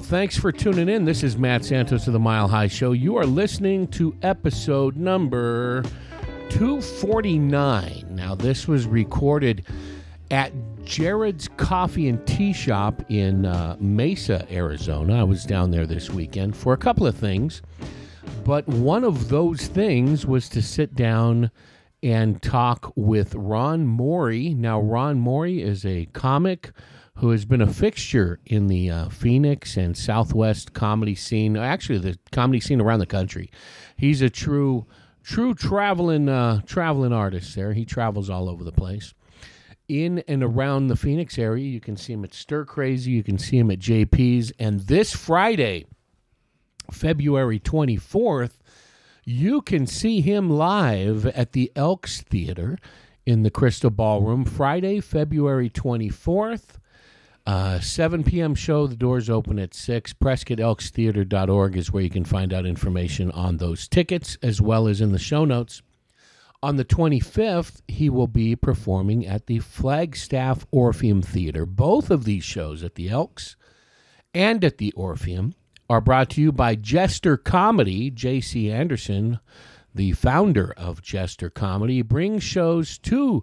Well, thanks for tuning in. This is Matt Santos of the Mile High Show. You are listening to episode number 249. Now, this was recorded at Jarrod's Coffee and Tea Shop in uh, Mesa, Arizona. I was down there this weekend for a couple of things, but one of those things was to sit down and talk with Ron Morey. Now, Ron Morey is a comic who has been a fixture in the uh, Phoenix and Southwest comedy scene, actually the comedy scene around the country. He's a true, true traveling, uh, traveling artist. There, he travels all over the place. In and around the Phoenix area, you can see him at Stir Crazy. You can see him at JP's. And this Friday, February twenty fourth, you can see him live at the Elks Theater in the Crystal Ballroom. Friday, February twenty fourth. Uh, 7 p.m. show. The doors open at 6. PrescottElksTheater.org is where you can find out information on those tickets as well as in the show notes. On the 25th, he will be performing at the Flagstaff Orpheum Theater. Both of these shows at the Elks and at the Orpheum are brought to you by Jester Comedy. J.C. Anderson, the founder of Jester Comedy, brings shows to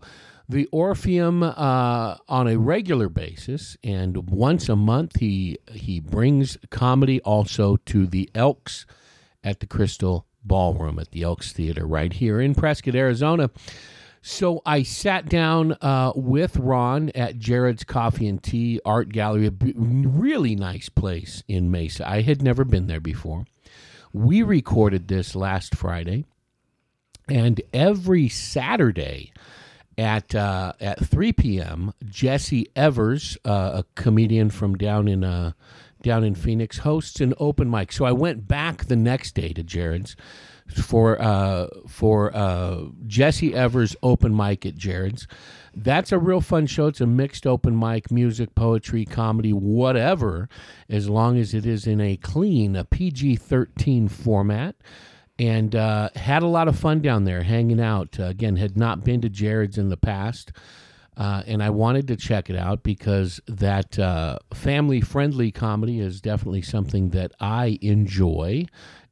the Orpheum uh, on a regular basis, and once a month he he brings comedy also to the Elks at the Crystal Ballroom at the Elks Theater right here in Prescott, Arizona. So I sat down uh, with Ron at Jarrod's Coffee and Tea Art Gallery, a really nice place in Mesa. I had never been there before. We recorded this last Friday, and every Saturday at uh, at 3 p.m. Jesse Evers, uh, a comedian from down in uh, down in Phoenix, hosts an open mic. So I went back the next day to Jarrod's for uh, for uh, Jesse Evers open mic at Jarrod's. That's a real fun show. It's a mixed open mic, music, poetry, comedy, whatever, as long as it is in a clean, a PG 13 format and uh, had a lot of fun down there hanging out. Uh, again, had not been to Jarrod's in the past, uh, and I wanted to check it out because that uh, family friendly comedy is definitely something that I enjoy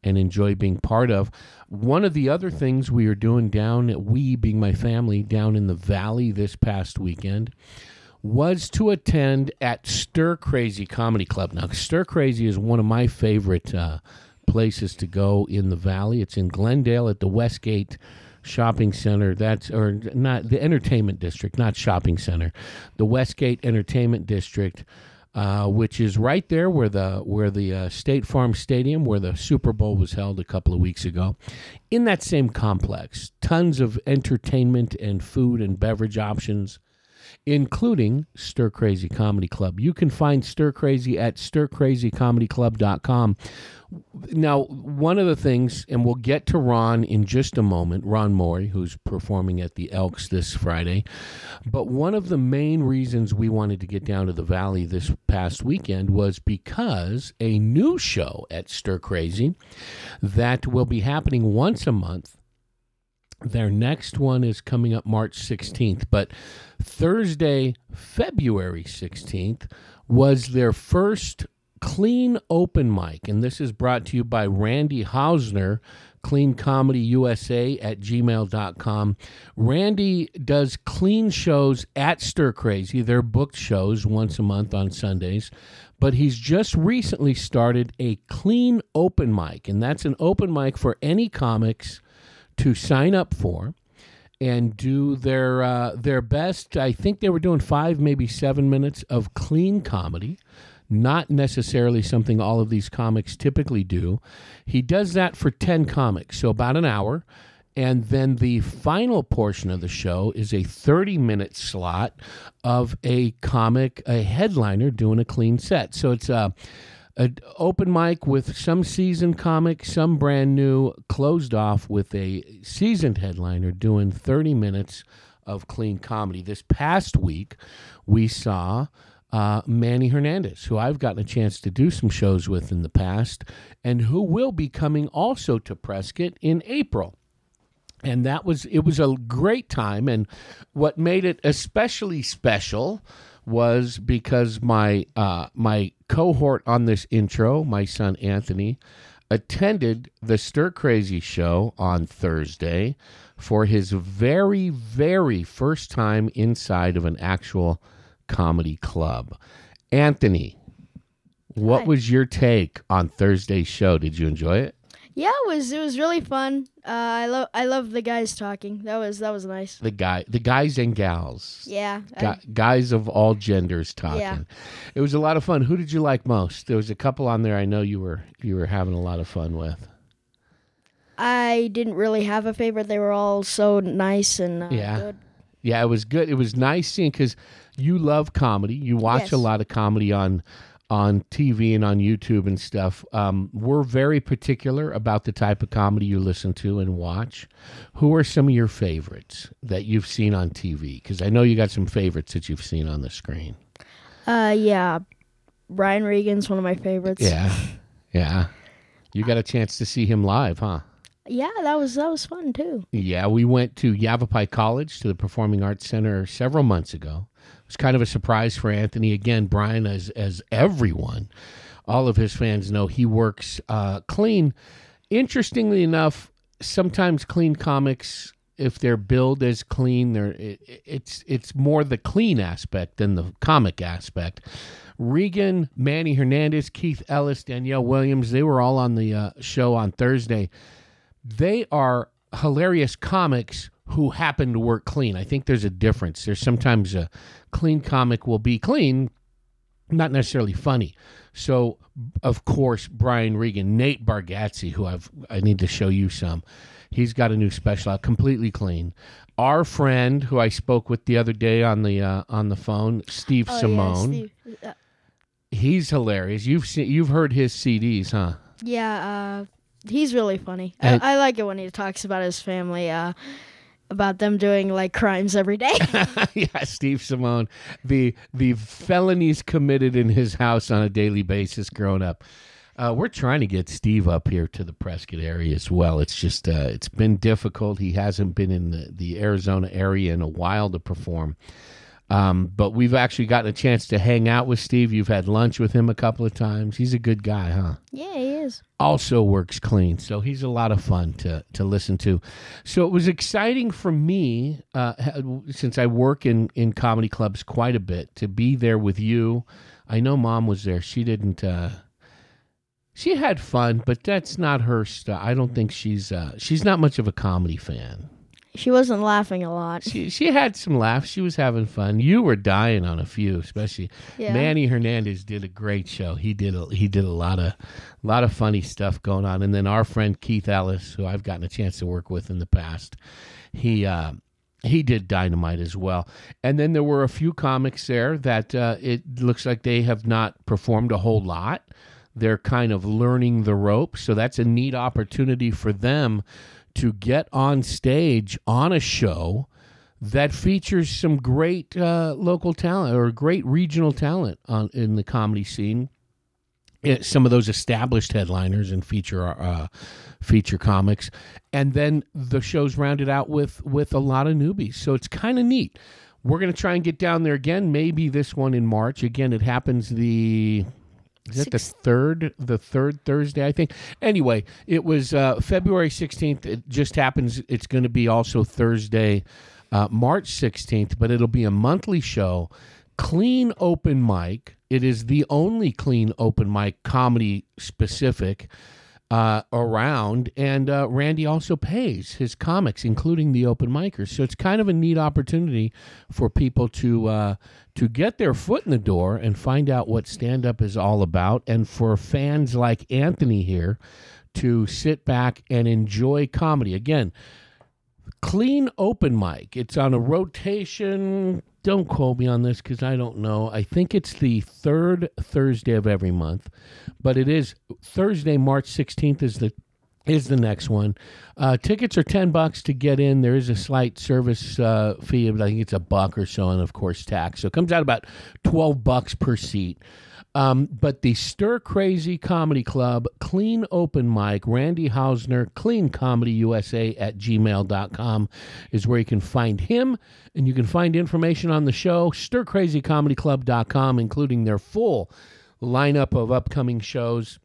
and enjoy being part of. One of the other things we are doing down, we being my family, down in the valley this past weekend was to attend at Stir Crazy Comedy Club. Now, Stir Crazy is one of my favorite uh, places to go in the valley. It's in Glendale at the Westgate Shopping Center. That's or not the entertainment district, not shopping center. The Westgate Entertainment District. Uh, which is right there where the where the uh, State Farm Stadium, where the Super Bowl was held a couple of weeks ago, in that same complex, tons of entertainment and food and beverage options, including Stir Crazy Comedy Club. You can find Stir Crazy at stircrazycomedyclub.com, now, one of the things, and we'll get to Ron in just a moment, Ron Morey, who's performing at the Elks this Friday. But one of the main reasons we wanted to get down to the Valley this past weekend was because a new show at Stir Crazy that will be happening once a month. Their next one is coming up March 16th, but Thursday, February 16th was their first Clean Open Mic, and this is brought to you by Randy Hausner, Clean Comedy USA at gmail.com. Randy does clean shows at Stir Crazy. They're booked shows once a month on Sundays, but he's just recently started a clean open mic, and that's an open mic for any comics to sign up for and do their uh, their best. I think they were doing five, maybe seven minutes of clean comedy not necessarily something all of these comics typically do. He does that for 10 comics, so about an hour. And then the final portion of the show is a 30 minute slot of a comic, a headliner doing a clean set. So it's a, an open mic with some seasoned comic, some brand new, closed off with a seasoned headliner doing 30 minutes of clean comedy. This past week, we saw uh, Manny Hernandez, who I've gotten a chance to do some shows with in the past, and who will be coming also to Prescott in April. And that was it was a great time, and what made it especially special was because my uh, my cohort on this intro, my son Anthony, attended the Stir Crazy show on Thursday for his very very first time inside of an actual comedy club. Anthony, what Hi. was your take on Thursday's show? Did you enjoy it? Yeah, it was it was really fun. Uh, I love I love the guys talking. That was that was nice. The guy, the guys and gals, Yeah. I- guys of all genders talking. Yeah. It was a lot of fun. Who did you like most? There was a couple on there I know you were you were having a lot of fun with. I didn't really have a favorite. They were all so nice and uh, Yeah. good. Yeah, it was good. It was nice seeing because you love comedy. You watch Yes. a lot of comedy on on TV and on YouTube and stuff. Um, we're very particular about the type of comedy you listen to and watch. Who are some of your favorites that you've seen on TV? Because I know you got some favorites that you've seen on the screen. Uh, yeah. Brian Regan's one of my favorites. Yeah, yeah. You got a chance to see him live, huh? Yeah, that was that was fun too. Yeah, we went to Yavapai College to the Performing Arts Center several months ago. It was kind of a surprise for Anthony. Again, Brian, as as everyone, all of his fans know, he works uh, clean. Interestingly enough, sometimes clean comics, if they're billed as clean, they're it, it's it's more the clean aspect than the comic aspect. Regan, Manny Hernandez, Keith Ellis, Danielle Williams, they were all on the uh, show on Thursday they are hilarious comics who happen to work clean. I think there's a difference. There's sometimes a clean comic will be clean, not necessarily funny. So, of course, Brian Regan, Nate Bargatze, who I've I need to show you some. He's got a new special out, completely clean. Our friend, who I spoke with the other day on the uh, on the phone, Steve Oh, Simone. Yeah, Steve. Uh, He's hilarious. You've seen, you've heard his CDs, huh? yeah uh, he's really funny. I, I like it when he talks about his family. About them doing like crimes every day. yeah, Steve Simone, the the felonies committed in his house on a daily basis growing up. Uh, we're trying to get Steve up here to the Prescott area as well. It's just uh, it's been difficult. He hasn't been in the, the Arizona area in a while to perform. Um, but we've actually gotten a chance to hang out with Steve. You've had lunch with him a couple of times. He's a good guy, huh? yeah, he is. also works clean. So he's a lot of fun to to listen to. So it was exciting for me uh, since I work in in comedy clubs quite a bit to be there with you. I know mom was there. She didn't. Uh, she had fun, but that's not her stuff. I don't think she's uh, she's not much of a comedy fan. She wasn't laughing a lot. She she had some laughs. She was having fun. You were dying on a few, especially Yeah. Manny Hernandez did a great show. He did a, he did a lot of lot of funny stuff going on. And then our friend Keith Ellis, who I've gotten a chance to work with in the past, he uh, he did dynamite as well. And then there were a few comics there that uh, it looks like they have not performed a whole lot. They're kind of learning the ropes, so that's a neat opportunity for them to get on stage on a show that features some great uh, local talent or great regional talent on in the comedy scene. It- some of those established headliners and feature uh, feature comics, and then the show's rounded out with with a lot of newbies. So it's kind of neat. We're gonna try and get down there again. Maybe this one in March. Again, it happens the is that the third the third Thursday I think. Anyway, it was uh, February sixteenth. It just happens. It's going to be also Thursday, uh, March sixteenth, but it'll be a monthly show. Clean open mic. It is the only clean open mic comedy specific uh, around, and uh, Randy also pays his comics, including the open micers. So it's kind of a neat opportunity for people to uh, to get their foot in the door and find out what stand up is all about, and for fans like Anthony here to sit back and enjoy comedy again. Clean open mic. It's on a rotation. Don't quote me on this because I don't know. I think it's the third Thursday of every month, but it is Thursday, March 16th is the is the next one. Uh, tickets are ten bucks to get in. There is a slight service uh, fee, but I think it's a buck or so, and of course tax. So it comes out about twelve bucks per seat. Um, but the Stir Crazy Comedy Club, Clean Open Mic, Randy Hausner, Clean Comedy USA at gmail.com is where you can find him. And you can find information on the show, stircrazycomedyclub.com, including their full lineup of upcoming shows.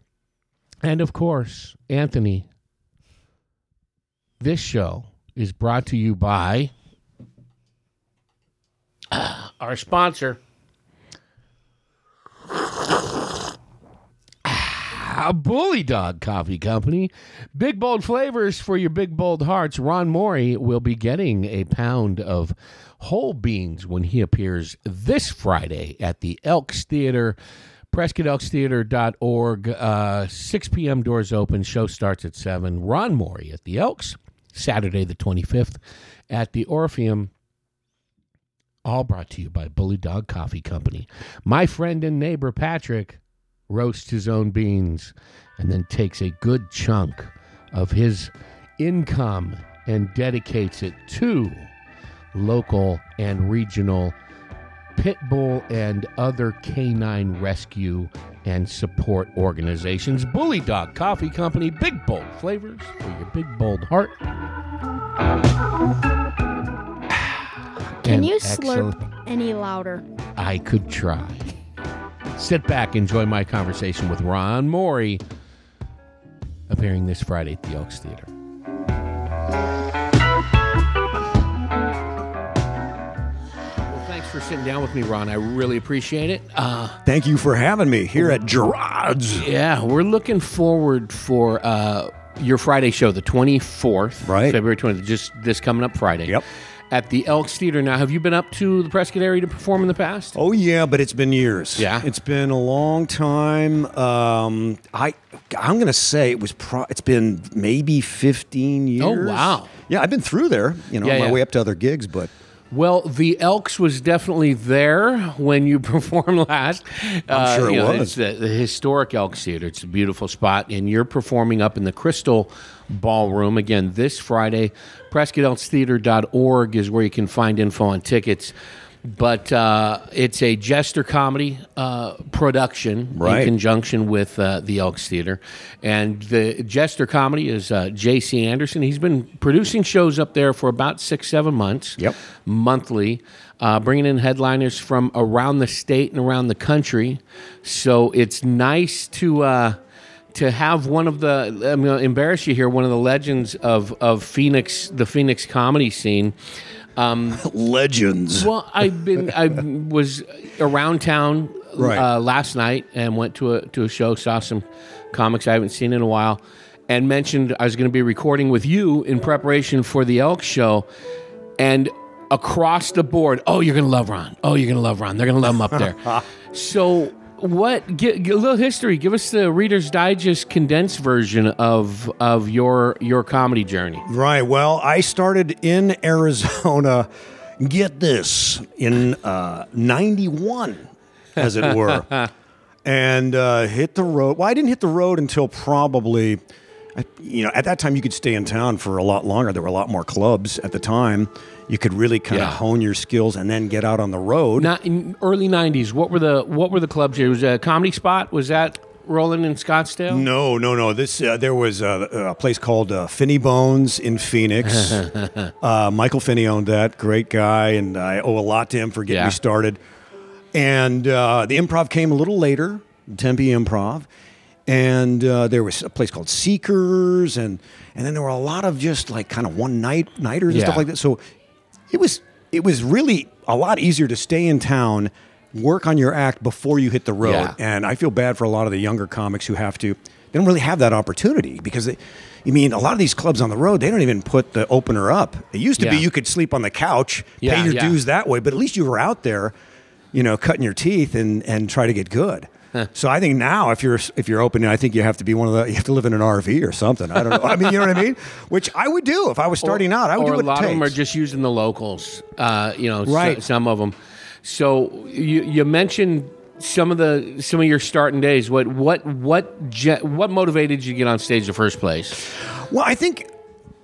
And of course, Anthony, this show is brought to you by our sponsor. A Bully Dog Coffee Company. Big bold flavors for your big bold hearts. Ron Morey will be getting a pound of whole beans when he appears this Friday at the Elks Theater. PrescottElksTheater.org. Uh, 6 p.m. doors open. Show starts at 7. Ron Morey at the Elks. Saturday the 25th at the Orpheum. All brought to you by Bully Dog Coffee Company. My friend and neighbor Patrick roasts his own beans and then takes a good chunk of his income and dedicates it to local and regional pit bull and other canine rescue and support organizations. Bully Dog Coffee Company, big bold flavors for your big bold heart. Can And you excellent- slurp any louder? I could try. Sit back, enjoy my conversation with Ron Morey, appearing this Friday at the Elks Theater. For sitting down with me, Ron. I really appreciate it. Uh, Thank you for having me here at Jarrod's. yeah, we're looking forward for uh, your Friday show, the 24th, Right. February 20th, just this coming up Friday. Yep. At the Elks Theater. Now, have you been up to the Prescott area to perform in the past? Oh yeah, but it's been years. Yeah. it's been a long time. Um, I I'm gonna say it was. Pro- it's been maybe 15 years. Oh, wow. Yeah, I've been through there. You know, Yeah, my yeah. way up to other gigs, but Well, the Elks was definitely there when you performed last. I'm uh, sure it It's was. the, the historic Elks Theater. It's a beautiful spot, and you're performing up in the Crystal Ballroom again this Friday. PrescottElksTheater.org is where you can find info on tickets. But uh, it's a jester comedy uh, production in conjunction with uh, the Elks Theater. And the jester comedy is uh, J.C. Anderson. He's been producing shows up there for about six, seven months Yep. monthly, uh, bringing in headliners from around the state and around the country. So it's nice to. Uh, to have one of the, I'm going to embarrass you here, one of the legends of, of Phoenix, the Phoenix comedy scene. legends. Well, I've been, I was around town Right. uh, last night and went to a to a show, saw some comics I haven't seen in a while, and mentioned I was going to be recording with you in preparation for the Elk show, and across the board, oh, you're going to love Ron. Oh, you're going to love Ron. They're going to love him up there. so. What? Give, a little history. Give us the Reader's Digest condensed version of of your your comedy journey. Right. Well, I started in Arizona. Get this in uh, '91, as it were, and uh, hit the road. Well, I didn't hit the road until probably, you know, at that time you could stay in town for a lot longer. There were a lot more clubs at the time. You could really kind of Yeah. hone your skills and then get out on the road. Not in early '90s. What were the what were the clubs here? Was a comedy spot? Was that rolling in Scottsdale? No, no, no. This uh, there was a, a place called uh, Finney Bones in Phoenix. uh, Michael Finney owned that. Great guy, and I owe a lot to him for getting Yeah. me started. And uh, the improv came a little later, Tempe Improv, and uh, there was a place called Seekers, and and then there were a lot of just like kind of one night nighters and Yeah. stuff like that. So it was it was really a lot easier to stay in town, work on your act before you hit the road. Yeah. And I feel bad for a lot of the younger comics who have to they don't really have that opportunity because they, you mean a lot of these clubs on the road they don't even put the opener up. It used to be you could sleep on the couch, Yeah, pay your yeah. dues that way, but at least you were out there, you know, cutting your teeth and and try to get good. So I think now, if you're if you're opening, I think you have to be one of the you have to live in an RV or something. I don't know. I mean, you know what I mean? Which I would do if I was starting out. I would or do what a lot it of them are just using the locals. Uh, you know, so- Right. some of them. So you you mentioned some of the some of your starting days. What what what ge- what motivated you to get on stage in the first place? Well, I think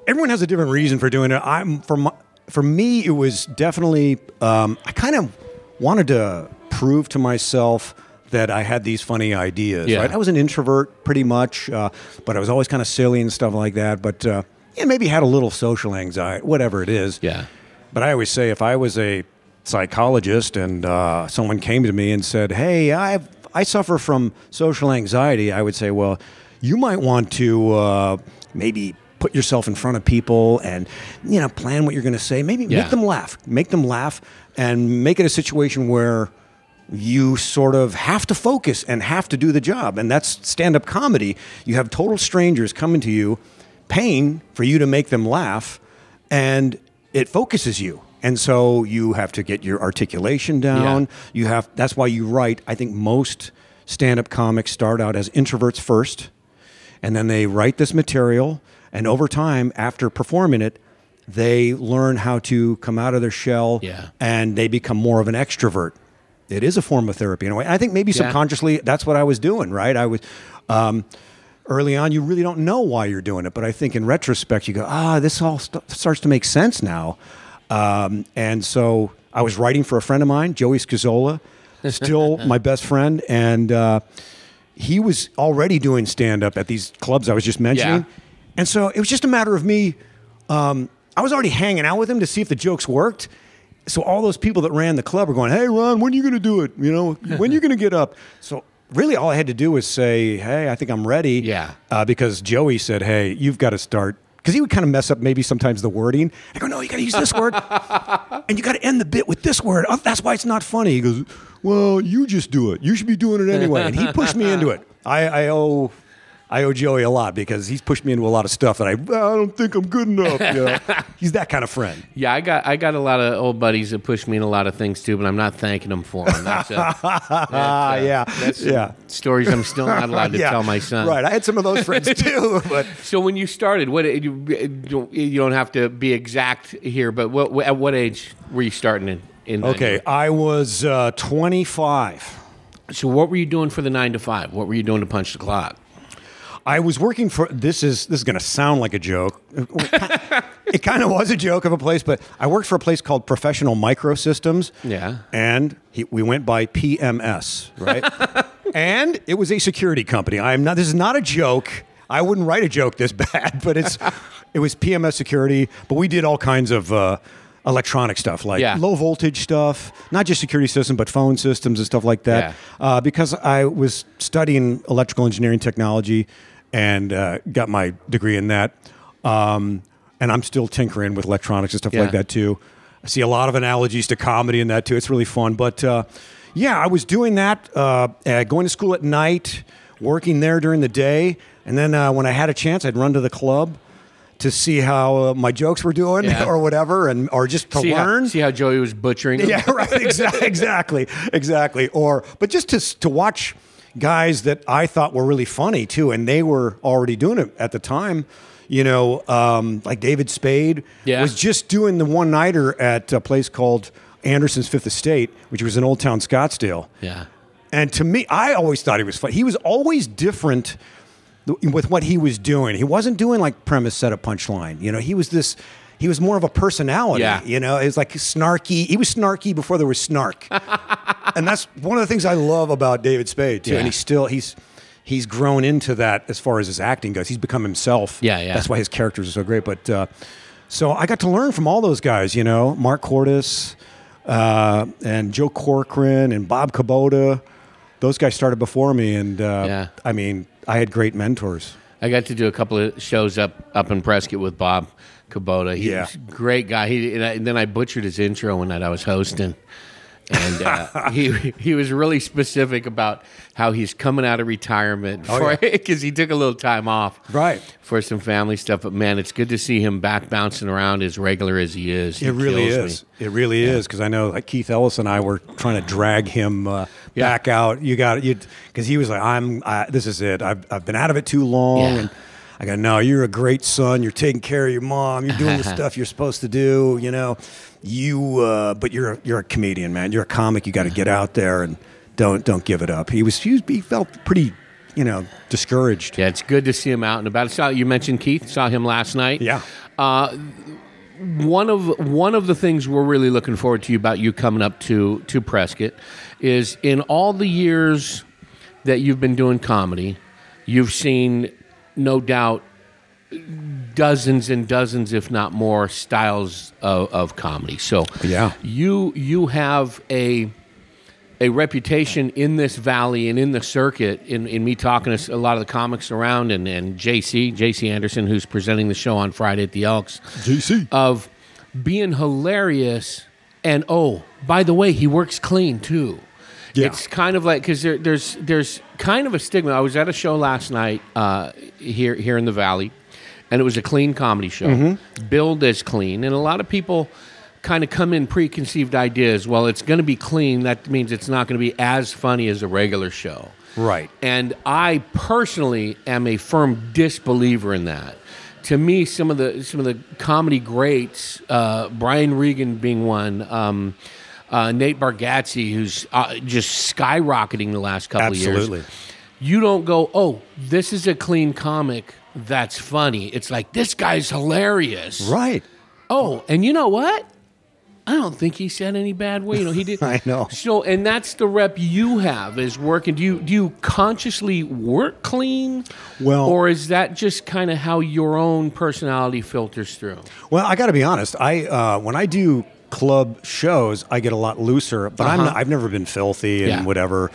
everyone has a different reason for doing it. I'm for my, for me, it was definitely um, I kind of wanted to prove to myself that I had these funny ideas. Yeah. Right? I was an introvert pretty much, uh, but I was always kind of silly and stuff like that. But uh, yeah, maybe had a little social anxiety, whatever it is. Yeah. But I always say if I was a psychologist and uh, someone came to me and said, "Hey, I I suffer from social anxiety," I would say, "Well, you might want to uh, maybe." Put yourself in front of people and you know plan what you're going to say. Maybe Yeah. make them laugh. Make them laugh and make it a situation where you sort of have to focus and have to do the job. And that's stand up comedy. You have total strangers coming to you, paying for you to make them laugh, and it focuses you. And so you have to get your articulation down. Yeah. You have that's why you write. I think most stand up comics start out as introverts first, and then they write this material. And over time, after performing it, they learn how to come out of their shell Yeah. and they become more of an extrovert. It is a form of therapy in a way. I think maybe Yeah. subconsciously that's what I was doing, right? I was um, early on. You really don't know why you're doing it, but I think in retrospect, you go, ah, this all st- starts to make sense now. Um, and so I was writing for a friend of mine, Joey Scazola, still my best friend, and uh, he was already doing stand up at these clubs I was just mentioning. Yeah. And so it was just a matter of me. Um, I was already hanging out with him to see if the jokes worked. So all those people that ran the club were going, "Hey, Ron, when are you going to do it? You know, when are you going to get up?" So really, all I had to do was say, "Hey, I think I'm ready." Yeah. Uh, because Joey said, "Hey, you've got to start." Because he would kind of mess up maybe sometimes the wording. I go, "No, you got to use this word, and you got to end the bit with this word. Oh, that's why it's not funny." He goes, "Well, you just do it. You should be doing it anyway." And he pushed me into it. I, I owe. I owe Joey a lot because he's pushed me into a lot of stuff that I, I don't think I'm good enough. You know? he's that kind of friend. Yeah, I got I got a lot of old buddies that push me in a lot of things too, but I'm not thanking them for them. That's, a, Ah, yeah, that's yeah. stories I'm still not allowed to yeah. tell my son. Right, I had some of those friends too, but So when you started, what you, you don't have to be exact here, but what at what age were you starting in? in okay, I was uh, 25. So what were you doing for the nine to five? What were you doing to punch the clock? I was working for this is this is going to sound like a joke. it kind of was a joke of a place, but I worked for a place called Professional Microsystems. Yeah. and he, we went by PMS, right? and it was a security company. I'm not. This is not a joke. I wouldn't write a joke this bad, but it's it was PMS security. But we did all kinds of. Uh, Electronic stuff like Yeah. low voltage stuff, not just security system, but phone systems and stuff like that. Yeah. Uh, because I was studying electrical engineering technology and uh, got my degree in that. Um, and I'm still tinkering with electronics and stuff Yeah. like that too. I see a lot of analogies to comedy in that too. It's really fun. But uh, yeah, I was doing that, uh, going to school at night, working there during the day. And then uh, when I had a chance, I'd run to the club to see how uh, my jokes were doing Yeah. or whatever, and or just to see learn. How, see how Joey was butchering them? Yeah, right. Exactly. exactly. Exactly. Or, but just to to watch guys that I thought were really funny too, and they were already doing it at the time. You know, um, like David Spade Yeah. was just doing the one nighter at a place called Anderson's Fifth Estate, which was in Old Town Scottsdale. Yeah. And to me, I always thought he was funny. He was always different with what he was doing. He wasn't doing like premise, setup, punchline. You know, he was this. He was more of a personality. Yeah. You know, it was like snarky. He was snarky before there was snark, and that's one of the things I love about David Spade too. Yeah. And he's still he's he's grown into that as far as his acting goes. He's become himself. Yeah, yeah. That's why his characters are so great. But uh, so I got to learn from all those guys. You know, Mark Cordes uh, and Joe Corcoran and Bob Kubota. Those guys started before me, and uh, Yeah. I mean, I had great mentors. I got to do a couple of shows up up in Prescott with Bob Kubota. He Yeah. was a great guy. He and, I, and then I butchered his intro one night I was hosting, and uh, he he was really specific about how he's coming out of retirement Oh, because he took a little time off Right. for some family stuff. But man, it's good to see him back bouncing around as regular as he is. It really is. me. It really is because I know like Keith Ellis and I were trying to drag him uh, Yeah. back out. You got you because he was like, "I'm. I, this is it. I've, I've been out of it too long." Yeah. And I go, "No, you're a great son. You're taking care of your mom. You're doing the stuff you're supposed to do. You know, you. Uh, but you're a, you're a comedian, man. You're a comic. You got to get out there and don't don't give it up. He was he, was, he felt pretty, you know, discouraged. Yeah, it's good to see him out and about. Saw you mentioned Keith. Saw him last night. Yeah. Uh, one of one of the things we're really looking forward to about you coming up to to Prescott is in all the years that you've been doing comedy, you've seen no doubt dozens and dozens, if not more, styles of, of comedy. So Yeah. you you have a a reputation in this valley and in the circuit in, in me talking to a lot of the comics around and, and JC, JC Anderson, who's presenting the show on Friday at the Elks, JC. of being hilarious. And oh, by the way, he works clean too. Yeah. It's kind of like because there, there's there's kind of a stigma. I was at a show last night uh, here here in the valley, and it was a clean comedy show, Mm-hmm. billed as clean, and a lot of people kind of come in preconceived ideas. Well, it's going to be clean. That means it's not going to be as funny as a regular show. Right. And I personally am a firm disbeliever in that. To me, some of the some of the comedy greats, uh, Brian Regan being one, um, uh, Nate Bargatze, who's uh, just skyrocketing the last couple Absolutely. of years. You don't go, oh, this is a clean comic. That's funny. It's like this guy's hilarious. Right. Oh, and you know what? I don't think he said any bad way. You know, he did. I know. So, and that's the rep you have is working. Do you do you consciously work clean? Well- or is that just kind of how your own personality filters through? Well, I got to be honest. I uh, when I do club shows, I get a lot looser. But I'm Uh-huh. not, I've never been filthy and Yeah. whatever,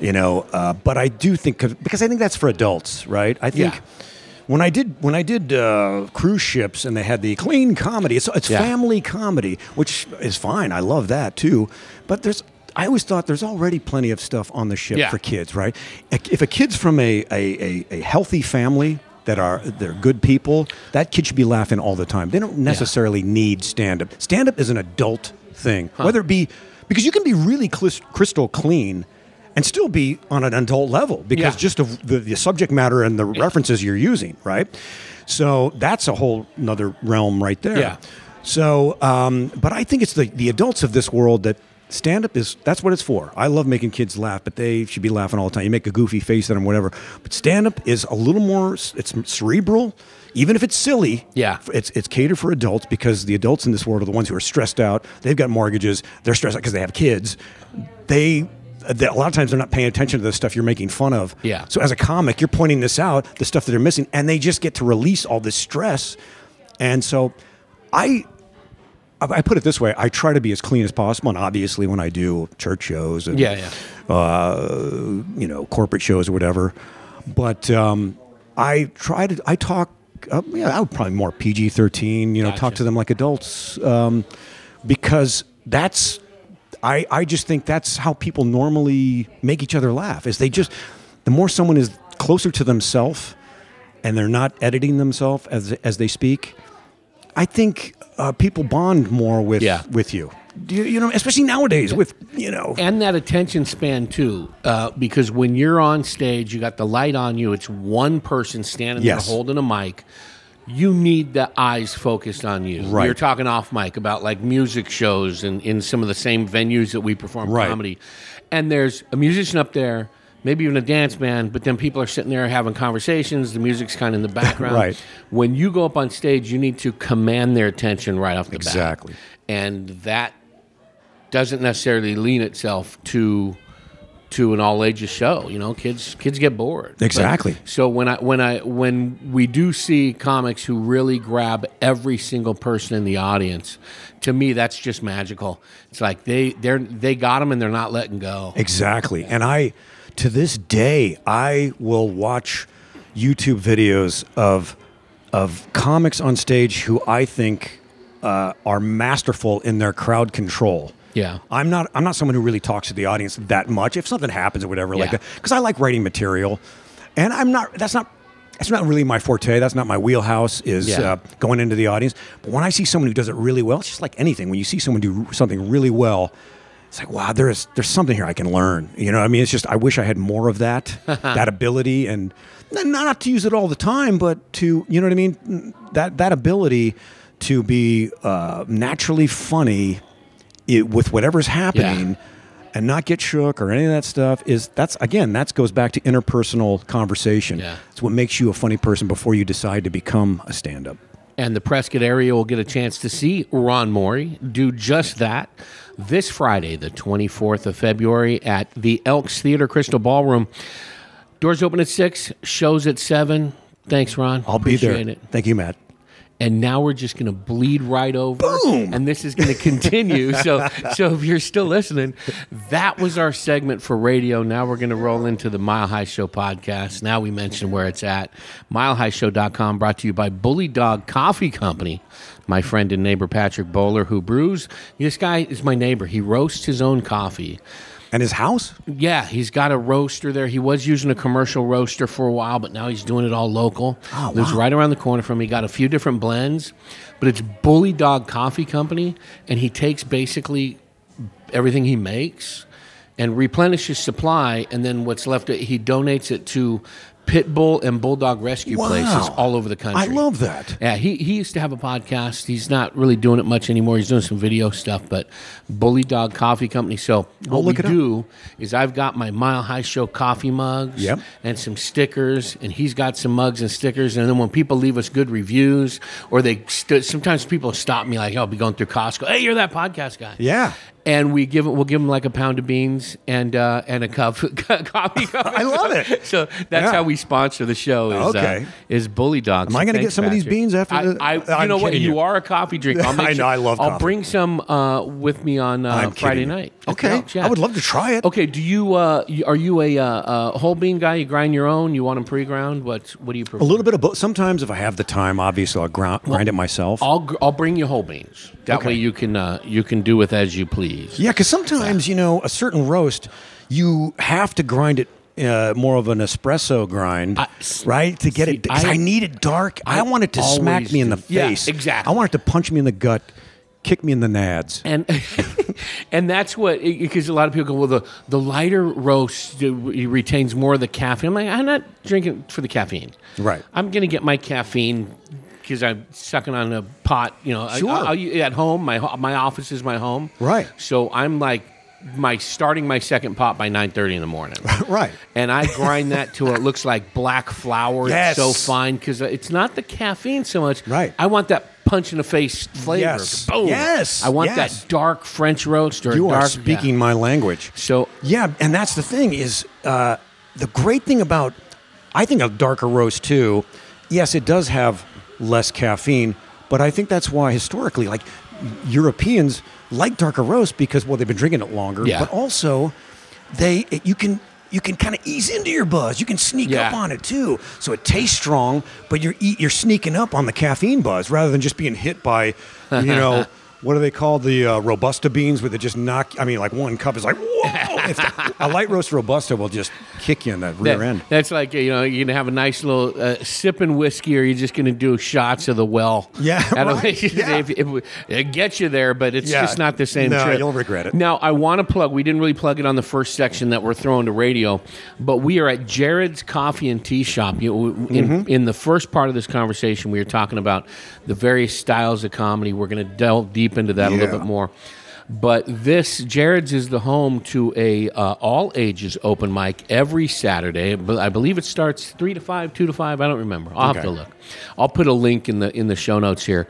you know. Uh, but I do think because I think that's for adults, right? I think. Yeah. When I did when I did uh, cruise ships and they had the clean comedy, it's, it's Yeah. family comedy, which is fine. I love that too. But there's I always thought there's already plenty of stuff on the ship for kids, right? If a kid's from a, a, a, a healthy family that are they're good people, that kid should be laughing all the time. They don't necessarily need stand up. Stand up is an adult thing, whether it be because you can be really crystal clean and still be on an adult level because Yeah. just of the, the subject matter and the references you're using, right? So that's a whole another realm right there. Yeah. So, um, but I think it's the, the adults of this world that stand up is that's what it's for. I love making kids laugh, but they should be laughing all the time. You make a goofy face at them, whatever. But stand up is a little more. It's cerebral, even if it's silly. Yeah. it's it's catered for adults because the adults in this world are the ones who are stressed out. They've got mortgages. They're stressed out because they have kids. They. A lot of times they're not paying attention to the stuff you're making fun of. Yeah. So as a comic, you're pointing this out, the stuff that they're missing, and they just get to release all this stress. And so, I I put it this way: I try to be as clean as possible, and obviously, when I do church shows, and, Yeah, yeah. uh, you know, corporate shows or whatever, but um, I try to. I talk. Uh, yeah, I would probably more PG thirteen. You know, talk to them like adults, um, because that's. I I just think that's how people normally make each other laugh. Is they just the more someone is closer to themselves, and they're not editing themselves as as they speak. I think uh, people bond more with Yeah. with you. Do you, you know, especially nowadays with you know. and that attention span too uh, because when you're on stage you got the light on you it's one person standing Yes. there holding a mic you need the eyes focused on you Right. you're talking off mic about like music shows and in some of the same venues that we perform Right. comedy and there's a musician up there maybe even a dance band but then people are sitting there having conversations the music's kind of in the background Right. when you go up on stage you need to command their attention right off the bat Exactly. and that doesn't necessarily lean itself to to an all ages show. You know, kids kids get bored. But- Exactly. so when I when I when we do see comics who really grab every single person in the audience, to me that's just magical. It's like they they're they got them and they're not letting go. Exactly. And I, to this day, I will watch YouTube videos of of comics on stage who I think uh, are masterful in their crowd control. Yeah. I'm not. I'm not someone who really talks to the audience that much. If something happens or whatever, like Yeah. that, because I like writing material, and I'm not. That's not. That's not really my forte. That's not my wheelhouse. Is Yeah. uh, going into the audience. But when I see someone who does it really well, it's just like anything. When you see someone do something really well, it's like wow, there's there's something here I can learn. You know, what I mean, it's just I wish I had more of that that ability, and not, not to use it all the time, but to you know what I mean. That that ability to be uh, naturally funny it, with whatever's happening and not get shook or any of that stuff is that's again that goes back to interpersonal conversation. Yeah. It's what makes you a funny person before you decide to become a stand-up. and the Prescott area will get a chance to see Ron Morey do just that this Friday, the 24th of February, at the Elks Theater Crystal Ballroom. Doors open at 6, shows at 7. Thanks, Ron. I'll be there. It. Thank you, Matt. And now we're just going to bleed right over. Boom! And this is going to continue. so, so if you're still listening, that was our segment for radio. Now we're going to roll into the Mile High Show podcast. Now we mentioned where it's at. MileHighShow.com brought to you by Bully Dog Coffee Company. My friend and neighbor Patrick Bowler, who brews. This guy is my neighbor. He roasts his own coffee. And his house? Yeah, he's got a roaster there. He was using a commercial roaster for a while, but now he's doing it all local. Oh, Lives wow. right around the corner from me. Got a few different blends, but it's Bully Dog Coffee Company, and he takes basically everything he makes and replenishes supply, and then what's left, he donates it to pit bull and bulldog rescue Wow. places all over the country. I love that. Yeah, he, he used to have a podcast. He's not really doing it much anymore. He's doing some video stuff, but Bully Dog Coffee Company. So what we it up. do is I've got my Mile High Show coffee mugs Yep. and some stickers, and he's got some mugs and stickers. And then when people leave us good reviews, or they st- sometimes people stop me like, "Oh, I'll be going through Costco. Hey, you're that podcast guy." Yeah. And we give. We'll give them like a pound of beans and uh, and a cup coffee. Cup. I love it. So that's Yeah. how we sponsor the show. Is, Okay. uh, is Bully Dog. Am I gonna get some of these beans after I, the- I, you I'm know what? You you. are a coffee drinker. I'll make I know, sure- I love I'll coffee. bring some uh, with me on uh, I'm Friday kidding. night. at the Okay. Yeah. I would love to try it. Okay. Do you? Uh, you- are you a, uh, uh whole bean guy? You grind your own? You want them pre-ground? What? What do you prefer? A little bit of both. Sometimes, if I have the time, obviously, I'll grind, grind it myself. I'll gr- I'll bring you whole beans. That Okay. way you can uh, you can do with as you please. Yeah, because sometimes you know a certain roast, you have to grind it uh, more of an espresso grind, I- right? To get see, it, because I, I- need it dark. I, I want it to smack always me in the do. Yeah, face. exactly. I want it to punch me in the gut, kick me in the nads. and and that's what because a lot of people go well the the lighter roast uh, retains more of the caffeine. I'm like I'm not drinking for the caffeine. Right. I'm gonna get my caffeine because I'm sucking on a pot. You know, Sure. I, I, at home my my office is my home. Right. So I'm like my starting my second pot by 9:30 in the morning. Right. And I grind that till it looks like black flour. Yes. It's so fine because it's not the caffeine so much. Right. I want that punch in the face flavor. Yes. Boom. Yes. I want Yes. that dark French roast or You dark, are speaking my language. So Yeah, and that's the thing is uh, the great thing about I think a darker roast too. Yes, it does have less caffeine, but I think that's why historically, like Europeans like darker roast because well they've been drinking it longer, Yeah. but also they it, you can you can kind of ease into your buzz. You can sneak Yeah. up on it too, so it tastes strong, but you're you're sneaking up on the caffeine buzz rather than just being hit by, you know. What are they called? The uh, robusta beans, where they just knock. I mean, like one cup is like whoa. The- a light roast robusta will just kick you in the rear that- end. that's like you know you're gonna have a nice little uh, sipping whiskey, or you're just gonna do shots of the well. Yeah, right, yeah. if- if- it gets you there, but it's Yeah. just not the same. No, trip. you'll regret it. Now I want to plug. We didn't really plug it on the first section that we're throwing to radio, but we are at Jarrod's Coffee and Tea Shop. You know, in, Mm-hmm. in the first part of this conversation, we were talking about the various styles of comedy. We're going to delve deep into that a little bit more. But this Jarrod's is the home to a uh, all ages open mic every Saturday. But I believe it starts three to five, two to five. I don't remember. I'll have to look. I'll put a link in the in the show notes here.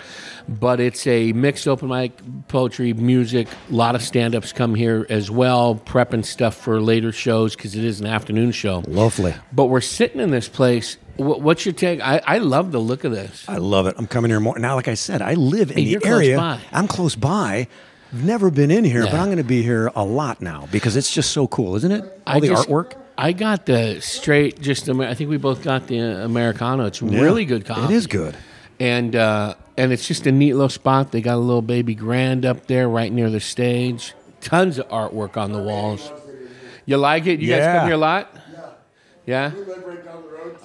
But it's a mixed open mic, poetry, music. A lot of stand ups come here as well, prepping stuff for later shows because it is an afternoon show. Lovely. But we're sitting in this place. Wh- What's your take? I, I love the look of this. I love it. I'm coming here more now. Like I said, I live in Hey, the you're close area. by. I'm close by. I've never been in here, but I'm going to be here a lot now because it's just so cool, isn't it? All I the just- artwork. I got the straight, just Amer- I think we both got the uh, Americano. It's really good coffee. It is good. and uh, and it's just a neat little spot. They got a little baby grand up there right near the stage. Tons of artwork on the walls. You like it? You guys come here a lot? Yeah. We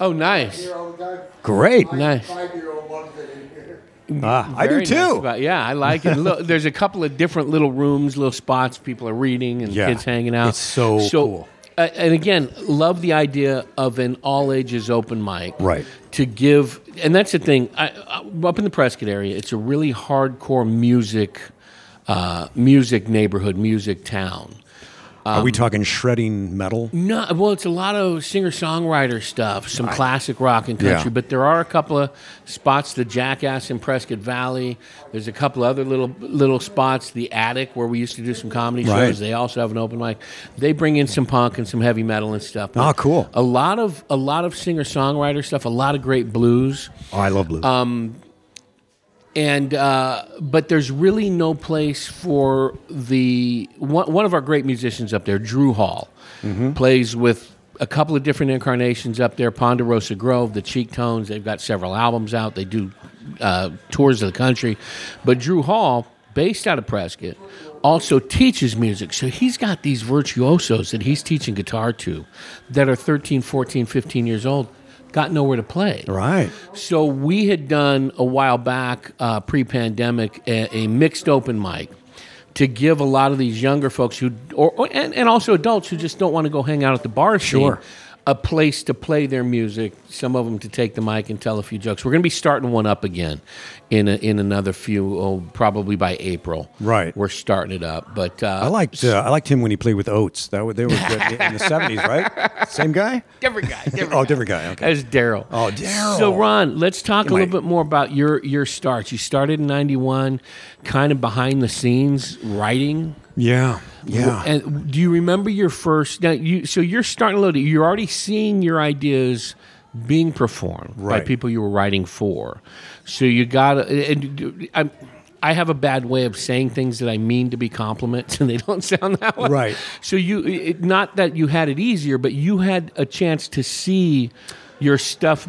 live right down the road. Oh, nice. Here all the time. Great. Nice. Five-year-old ones that in. Ah, I do Very nice too. about- yeah, I like it. Look, there's a couple of different little rooms, little spots. People are reading and Yeah. kids hanging out. It's so cool. Uh, and again, love the idea of an all ages open mic. Right. To give, and that's the thing. I, I, up in the Prescott area, it's a really hardcore music, uh, music neighborhood, music town. Are we talking shredding metal? No, well, it's a lot of singer songwriter stuff, some classic rock and country, Yeah. but there are a couple of spots. The Jackass in Prescott Valley. There's a couple other little little spots. The Attic, where we used to do some comedy Right. shows. They also have an open mic. They bring in some punk and some heavy metal and stuff. Ah, cool. A lot of a lot of singer songwriter stuff. A lot of great blues. Oh, I love blues. And uh, but there's really no place for the one, one of our great musicians up there, Drew Hall, plays with a couple of different incarnations up there. Ponderosa Grove, the Cheek Tones. They've got several albums out. They do uh, tours of the country, but Drew Hall, based out of Prescott. Also teaches music. So he's got these virtuosos that he's teaching guitar to that are 13, 14, 15 years old, got nowhere to play. right. So we had done a while back, uh, pre-pandemic, a, a mixed open mic to give a lot of these younger folks who, or, or- and, and also adults who just don't want to go hang out at the bar scene, Sure. A place to play their music. Some of them to take the mic and tell a few jokes. We're going to be starting one up again in a, in another few, oh, probably by April. Right. We're starting it up, but uh, I liked uh, I liked him when he played with Oates. That was, they were good in the seventies, right? Same guy? different guy. Different Oh, guy. different guy. Okay. As Daryl. Oh, Daryl. So Ron, let's talk a Am I- little bit more about your your starts. You started in '91, kind of behind the scenes writing. Yeah, yeah. And do you remember your first? Now you so you're starting to load it. You're already seeing your ideas being performed by people you were writing for. So you got to. I'm, I have a bad way of saying things that I mean to be compliments, and they don't sound that way. Right. So you, it, not that you had it easier, but you had a chance to see your stuff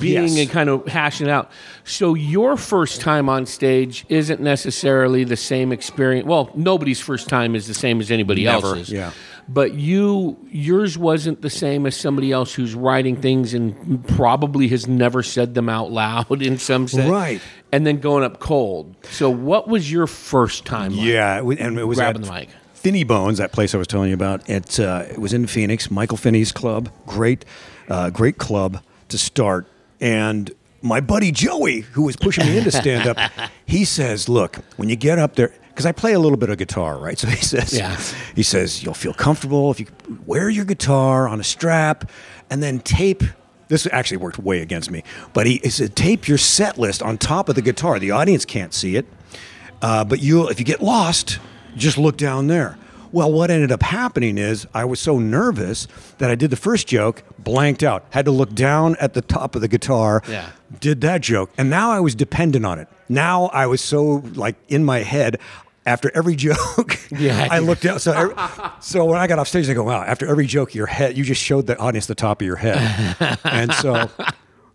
being Yes. and kind of hashing it out. So your first time on stage isn't necessarily the same experience. Well, nobody's first time is the same as anybody Never, else's. yeah. But you, yours wasn't the same as somebody else who's writing things and probably has never said them out loud in some sense. Right. And then going up cold. So what was your first time? like? Yeah, and it was Grabbing at the mic. Finney Bones, that place I was telling you about. It uh, it was in Phoenix. Michael Finney's club, great, uh, great club to start. And my buddy Joey, who was pushing me into stand up, he says, "Look, when you get up there." Because I play a little bit of guitar, right? So he says, Yeah. he says you'll feel comfortable if you wear your guitar on a strap, and then tape. This actually worked way against me, but he, he said tape your set list on top of the guitar. The audience can't see it, uh, but you, if you get lost, just look down there. Well, what ended up happening is I was so nervous that I did the first joke, blanked out, had to look down at the top of the guitar, Yeah. did that joke, and now I was dependent on it. Now I was so like in my head. After every joke, Yeah. I looked out. So, every- so when I got off stage, I go, "Wow!" After every joke, your head, you just showed the audience the top of your head, and so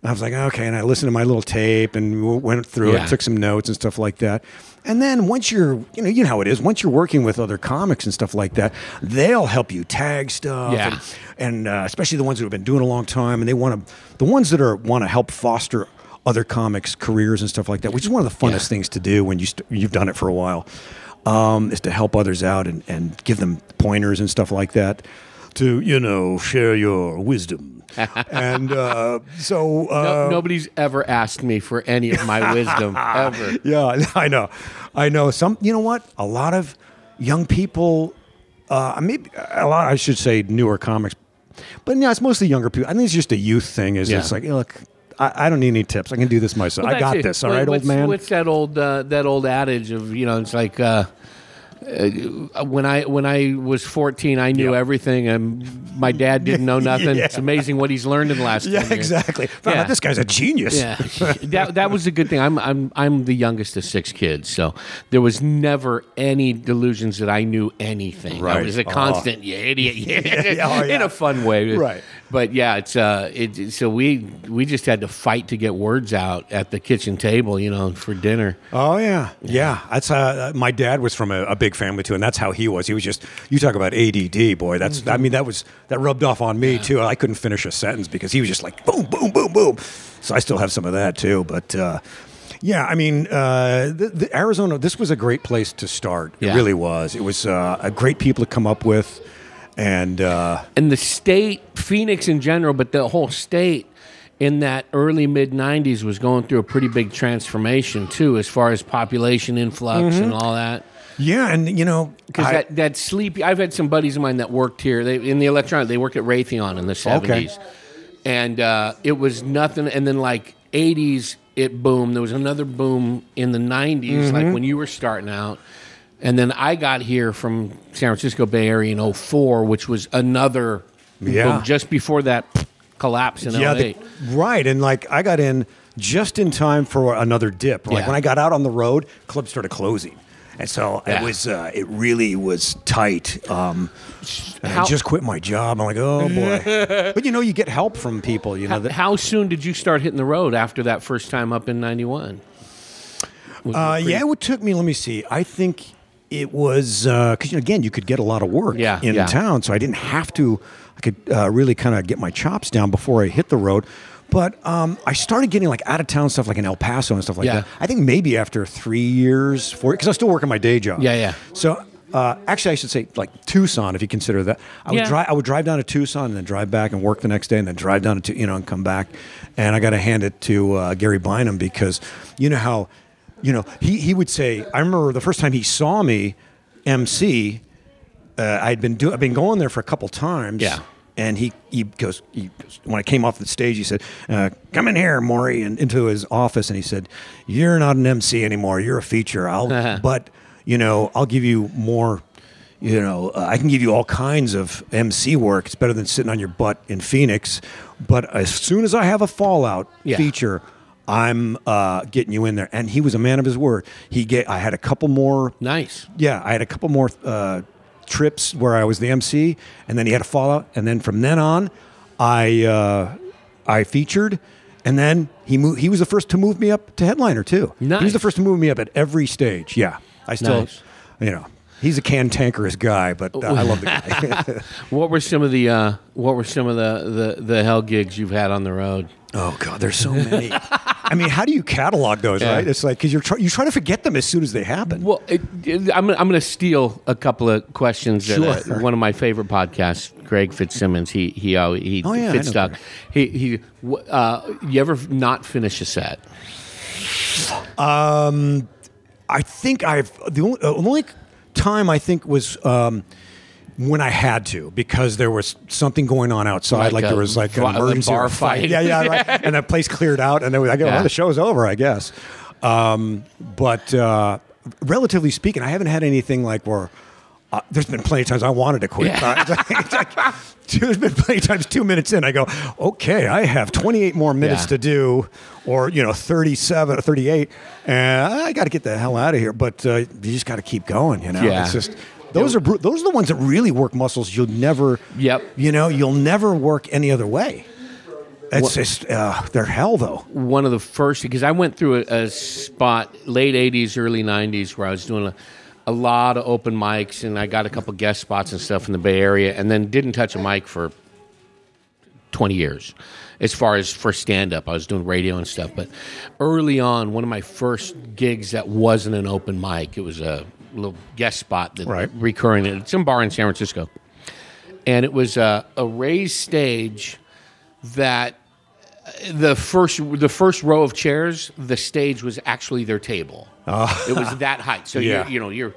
I was like, okay. And I listened to my little tape and went through Yeah. it, took some notes and stuff like that. And then once you're, you know, you know how it is. Once you're working with other comics and stuff like that, they'll help you tag stuff. Yeah. And, and uh, especially the ones who have been doing a long time, and they want to, the ones that are want to help foster other comics' careers and stuff like that, which is one of the funnest Yeah. things to do when you st- you've done it for a while, um, is to help others out and, and give them pointers and stuff like that. To you know, share your wisdom, and uh, so uh, No, nobody's ever asked me for any of my wisdom ever. yeah, I know. I know. Some, you know what? A lot of young people, uh, maybe a lot, I should say newer comics, but yeah, it's mostly younger people. I think it's just a youth thing. Is Yeah. it's like, look, I, I don't need any tips. I can do this myself. Well, I got it. this. All right, old man. What's that old uh, that old adage of you know? It's like uh, when I when I was fourteen, I knew Yeah. everything, and my dad didn't know nothing. Yeah. It's amazing what he's learned in the last. yeah, 10 years. exactly. Found Yeah. out this guy's a genius. Yeah, that that was a good thing. I'm I'm I'm the youngest of six kids, so there was never any delusions that I knew anything. Right. It was a Oh. constant, yeah, idiot, yeah, Oh, in a fun way, Right. But yeah, it's uh, it. So we we just had to fight to get words out at the kitchen table, you know, for dinner. Oh yeah, yeah. That's uh, my dad was from a, a big family too, and that's how he was. He was just you talk about ADD, boy. That's I mean that was that rubbed off on me too. I couldn't finish a sentence because he was just like boom, boom, boom, boom. So I still have some of that too, but. Uh, yeah, I mean, uh, the, the Arizona. This was a great place to start. Yeah. It really was. It was uh, a great people to come up with, and uh, and the state, Phoenix in general, but the whole state in that early mid 90s was going through a pretty big transformation too, as far as population influx Mm-hmm. and all that. Yeah, and you know, Because that, that sleepy, I've had some buddies of mine that worked here. They in the electronic. They worked at Raytheon in the seventies, and uh, it was nothing. And then like eighties, it boomed. There was another boom in the 90s Mm-hmm. like when you were starting out. And then I got here from San Francisco Bay Area in 04, which was another Yeah. boom just before that collapse in yeah, LA. the- right. And like I got in just in time for another dip. Like Yeah. when I got out on the road, clubs started closing. And so Yeah. it was, uh, it really was tight. Um, How- I just quit my job. I'm like, oh boy. but you know, you get help from people. You know, how, how soon did you start hitting the road after that first time up in 91? Uh, pretty- yeah, it took me. Let me see. I think it was because you know, again, you could get a lot of work Yeah, in yeah. town, so I didn't have to. I could uh, really kind of get my chops down before I hit the road. But um, I started getting like out of town stuff, like in El Paso and stuff like Yeah. that. I think maybe after three years, four, because I was still working my day job. Yeah, yeah. So. Uh, actually, I should say like Tucson, if you consider that. I would drive. I would drive down to Tucson and then drive back and work the next day, and then drive down to you know and come back. And I got to hand it to uh, Gary Bynum because you know how, you know he he would say. I remember the first time he saw me, MC. Uh, I'd been do, I've been going there for a couple times. Yeah. And he, he goes, he goes, when I came off the stage, he said, uh, Come in here, Morey, and into his office. And he said, You're not an MC anymore. You're a feature. I'll, but, you know, I'll give you more, you know, uh, I can give you all kinds of MC work. It's better than sitting on your butt in Phoenix. But as soon as I have a Fallout Yeah. feature, I'm uh, getting you in there. And he was a man of his word. He get, I had a couple more Nice. yeah, I had a couple more uh, trips where I was the MC, and then he had a fallout, and then from then on, I uh, I featured, and then he moved. He was the first to move me up to headliner too. He was the first to move me up at every stage. Yeah, I still, Nice. you know, he's a cantankerous guy, but uh, I love the guy. What were some of the uh, What were some of the, the the hell gigs you've had on the road? oh God, there's so many. I mean, how do you catalog those? Yeah. Right? It's like because you're try- you try to forget them as soon as they happen. Well, it, it- I'm I'm going to steal a couple of questions. That, uh, Sure. one of my favorite podcasts, Greg Fitzsimmons. He he uh, he Oh, yeah, know He he. Uh, you ever not finish a set? Um. I think I've the only, uh, only time I think was um, when I had to because there was something going on outside, Like like, there was like an emergency bar a fight. Yeah, yeah, right. and the place cleared out, and then I go, Yeah. well, the show's over, I guess. Um, but uh, relatively speaking, I haven't had anything like where. Uh, there's been plenty of times I wanted to quit. Uh, like- it's like- there's been plenty of times two minutes in, I go, okay, I have 28 more minutes Yeah. to do, or you know, 37 or 38, and I got to get the hell out of here. But uh, you just got to keep going. You know, Yeah. it's just those are those are the ones that really work muscles. You'll never, Yep. you know, you'll never work any other way. It's just uh, they're hell though. one of the first because I went through a, a spot late '80s, early '90s where I was doing a, a lot of open mics and I got a couple guest spots and stuff in the Bay Area, and then didn't touch a mic for 20 years. As far as for stand up, I was doing radio and stuff. But early on, one of my first gigs that wasn't an open mic, it was a little guest spot that Right. recurring at some bar in San Francisco, and it was a, a raised stage that the first the first row of chairs, the stage was actually their table. It was that height. So Yeah. you know you're,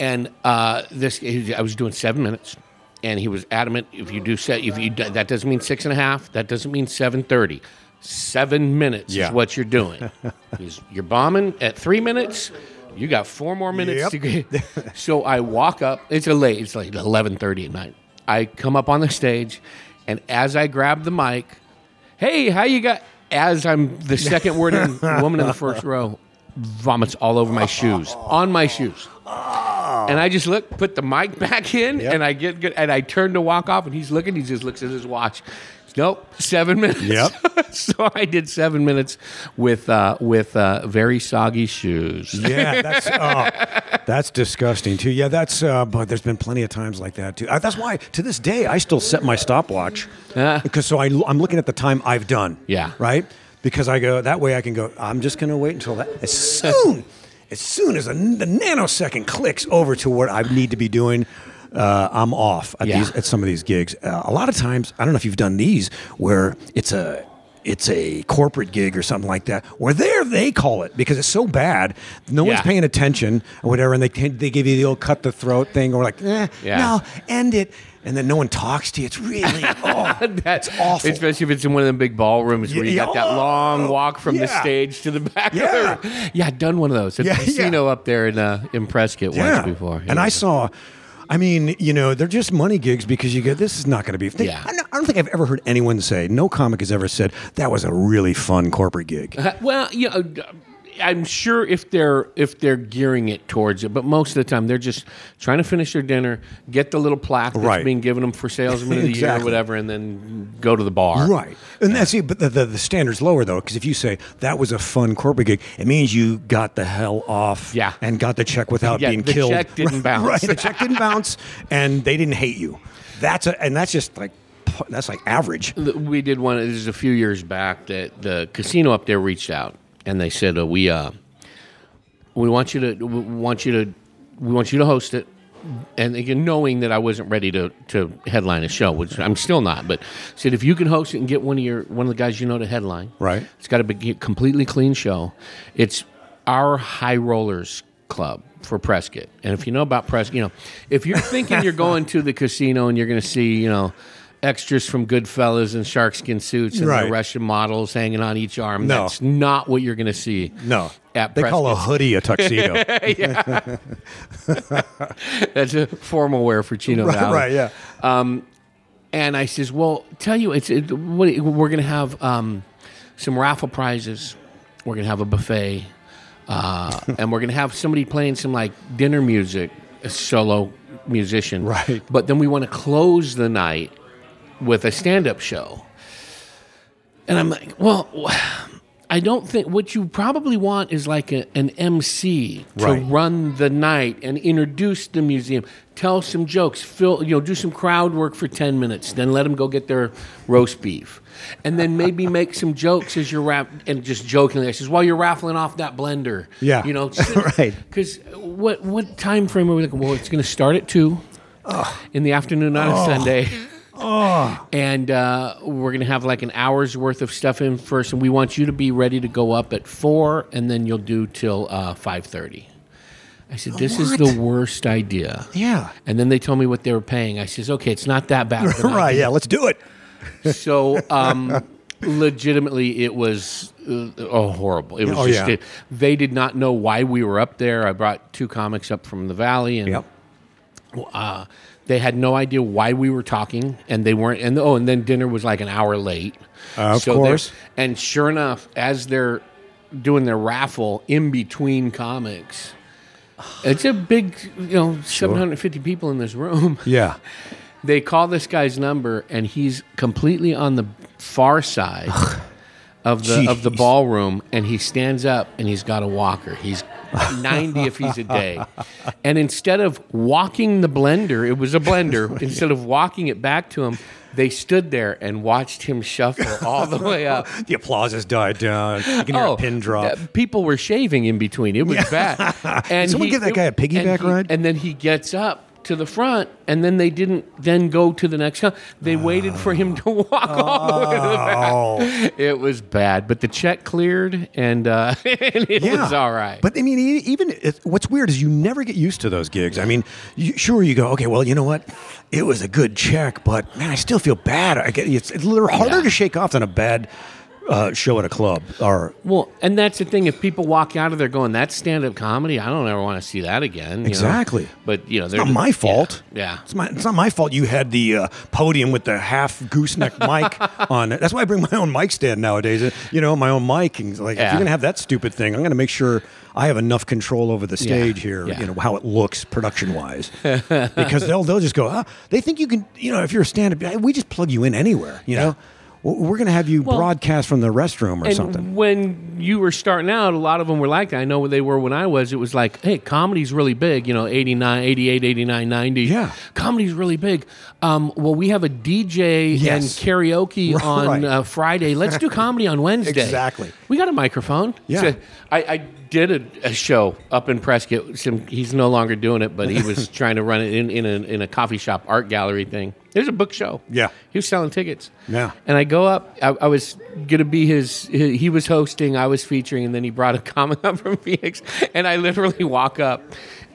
and uh, this I was doing seven minutes, and he was adamant. If you do set, if you that doesn't mean six and a half. That doesn't mean seven thirty. Seven minutes Yeah. is what you're doing. He's, you're bombing at three minutes. You got four more minutes Yep. to get. so I walk up. It's a late. It's like eleven thirty at night. I come up on the stage, and as I grab the mic, hey, how you got? As I'm the second word in, woman in the first row vomits all over my shoes, on my shoes. And I just look, put the mic back in, Yep. and I get good, and I turn to walk off, and he's looking. He just looks at his watch. Nope, seven minutes. Yep. so I did seven minutes with uh, with uh, very soggy shoes. Yeah, that's oh, that's disgusting too. Yeah, that's. Uh, but there's been plenty of times like that too. Uh, that's why to this day I still set my stopwatch Ah. because so I, I'm looking at the time I've done. Yeah. Right. Because I go that way I can go. I'm just going to wait until that as soon as soon as a, the nanosecond clicks over to what I need to be doing. Uh, I'm off at Yeah. these at some of these gigs. Uh, a lot of times, I don't know if you've done these where it's a it's a corporate gig or something like that. Where there they call it because it's so bad, no one's paying attention or whatever, and they they give you the old cut the throat thing or like, eh, Yeah. no, end it, and then no one talks to you. It's really oh, That's awful. Especially if it's in one of them big ballrooms where you Yeah, got that oh, long walk from the stage to the back. Yeah. Of the. Yeah, I've done one of those at Yeah, casino up there in uh, in Prescott once before. And I saw, I mean, you know, they're just money gigs because you go, this is not going to be. They, Yeah. I don't- I don't think I've ever heard anyone say, no comic has ever said, that was a really fun corporate gig. Uh, well, you know, I'm sure if they're if they're gearing it towards it, but most of the time they're just trying to finish their dinner, get the little plaque that's Right. being given them for salesman of the year or whatever, and then go to the bar. Right. And that's it. But the, the, the standard's lower, though, because if you say that was a fun corporate gig, it means you got the hell off Yeah. and got the check without Yeah, being the killed. The check didn't Right, bounce. Right. The check didn't bounce, and they didn't hate you. That's a, and that's just like, that's like average. we did one. This is a few years back that the casino up there reached out and they said, uh, "We uh, we want you to we want you to we want you to host it." And again, knowing that I wasn't ready to, to headline a show, which I'm still not, but said if you can host it and get one of your one of the guys you know to headline, Right. It's got to be a completely clean show. It's our high rollers club for Prescott, and if you know about Prescott, you know if you're thinking you're going to the casino and you're going to see, you know, extras from Goodfellas and sharkskin suits and Right. the Russian models hanging on each arm, No. that's not what you're going to see. No. At they call a hoodie a tuxedo. That's a formal wear for Chino right, Valley. right, yeah. And I says, "Well, tell you, it's it, what, we're going to have um, some raffle prizes. We're going to have a buffet, uh, and we're going to have somebody playing some like dinner music, a solo musician. Right. But then we want to close the night with a stand-up show. And I'm like, well." I don't think what you probably want is like a, an MC to Right. run the night and introduce the museum, tell some jokes, fill, you know, do some crowd work for 10 minutes, then let them go get their roast beef. And then maybe make some jokes as you're rap and just jokingly, I says, while you're raffling off that blender. Yeah. You know, Right. Because what, what time frame are we looking? Well, it's going to start at 2 in the afternoon on a oh. Sunday. And uh, we're going to have like an hour's worth of stuff in first, and we want you to be ready to go up at four, and then you'll do till uh, five thirty. I said, "This is the worst idea." Yeah. And then they told me what they were paying. I says, "Okay, it's not that bad." right, yeah, let's do it. So, um, legitimately, it was uh, oh horrible. It was Oh, just yeah. it, they did not know why we were up there. I brought two comics up from the valley, and Yep. uh, they had no idea why we were talking, and they weren't. And oh, and then dinner was like an hour late. Uh, of they're- course. And sure enough, as they're doing their raffle in between comics, it's a big, you know, 750 people in this room. Yeah. They call this guy's number, and he's completely on the far side of the of the ballroom, and he stands up and he's got a walker. He's 90 if he's a day. And instead of walking the blender, it was a blender. Instead of walking it back to him, they stood there and watched him shuffle all the way up. The applause has died down. You can hear a pin drop. uh, people were shaving in between. It was bad. And someone give that guy a piggyback he- ride? And then he gets up to the front, and then they didn't then go to the next. They waited for him to walk all the way to the back. Oh. It was bad, but the check cleared, and, uh, and it was all right. But I mean, even it, what's weird is you never get used to those gigs. I mean, you, sure you go, okay, well, you know what? It was a good check, but man, I still feel bad. I get it's, it's a little harder Yeah. to shake off than a bad uh, show at a club. Or well, and that's the thing. If people walk out of there going, "That's stand-up comedy," I don't ever want to see that again. you know? Exactly. But you know, it's they're not my fault. Yeah. It's, my, it's not my fault you had the uh, podium with the half gooseneck mic on it. That's why I bring my own mic stand nowadays. Uh, You know, my own mic. And like, if you're going to have that stupid thing, I'm going to make sure I have enough control over the stage here, Yeah. you know, how it looks production wise. because they'll, they'll just go, ah, they think you can, you know, if you're a stand up, we just plug you in anywhere, you know? We're going to have you Well, broadcast from the restroom or and something. when you were starting out, a lot of them were like that. I know what they were when I was. It was like, hey, comedy's really big, you know, 89, 88, 89, 90. Yeah. Comedy's really big. Um, well, we have a DJ and karaoke Right. on uh, Friday. Let's do comedy on Wednesday. Exactly. We got a microphone. Yeah. So I, I did a, a show up in Prescott. Some, he's no longer doing it, but he was trying to run it in, in, a, in a coffee shop art gallery thing. There's a book show. Yeah. He was selling tickets. Yeah. And I go up. I, I was going to be his, He he was hosting. I was featuring, and then he brought a comic up from Phoenix, and I literally walk up,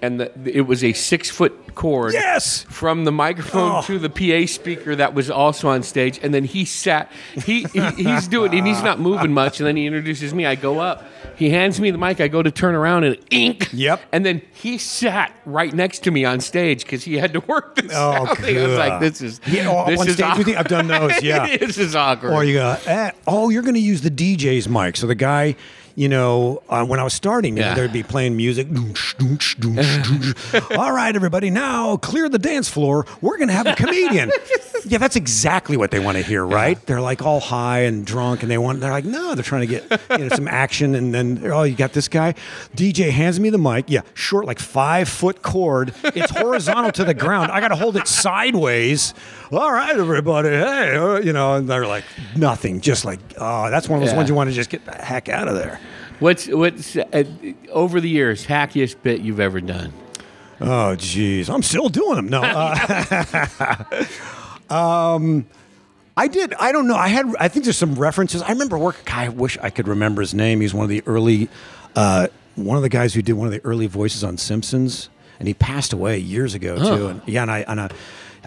and the, it was a six foot cord. Yes! From the microphone Oh. to the PA speaker that was also on stage, and then he sat. He, he he's doing, and he's not moving much, and then he introduces me. I go up. He hands me the mic. I go to turn around, and ink. Yep. And then he sat right next to me on stage because he had to work this Oh, out thing. I was like, this is Yeah, oh, this on is stage with you? I've done those, yeah. this is awkward. Or you go, eh, oh, you're going to use the DJ's mic. So the guy, you know, uh, when I was starting, you know, Yeah. there'd be playing music. All right, everybody, now clear the dance floor. We're going to have a comedian. yeah, that's exactly what they want to hear, right? They're like all high and drunk, and they want. They're like, no, they're trying to get you know some action, and then oh, you got this guy. DJ hands me the mic. Yeah, short, like five foot cord. It's horizontal to the ground. I got to hold it sideways. All right, everybody, hey, uh, you know, and they're like nothing, just like oh, that's one of those Yeah. ones you want to just get the heck out of there. What's what's uh, over the years hackiest bit you've ever done? Oh, geez, I'm still doing them. No, uh, um, I did. I don't know. I had. I think there's some references. I remember work. I wish I could remember his name. He's one of the early, uh, one of the guys who did one of the early voices on Simpsons, and he passed away years ago too. And yeah, and I and I,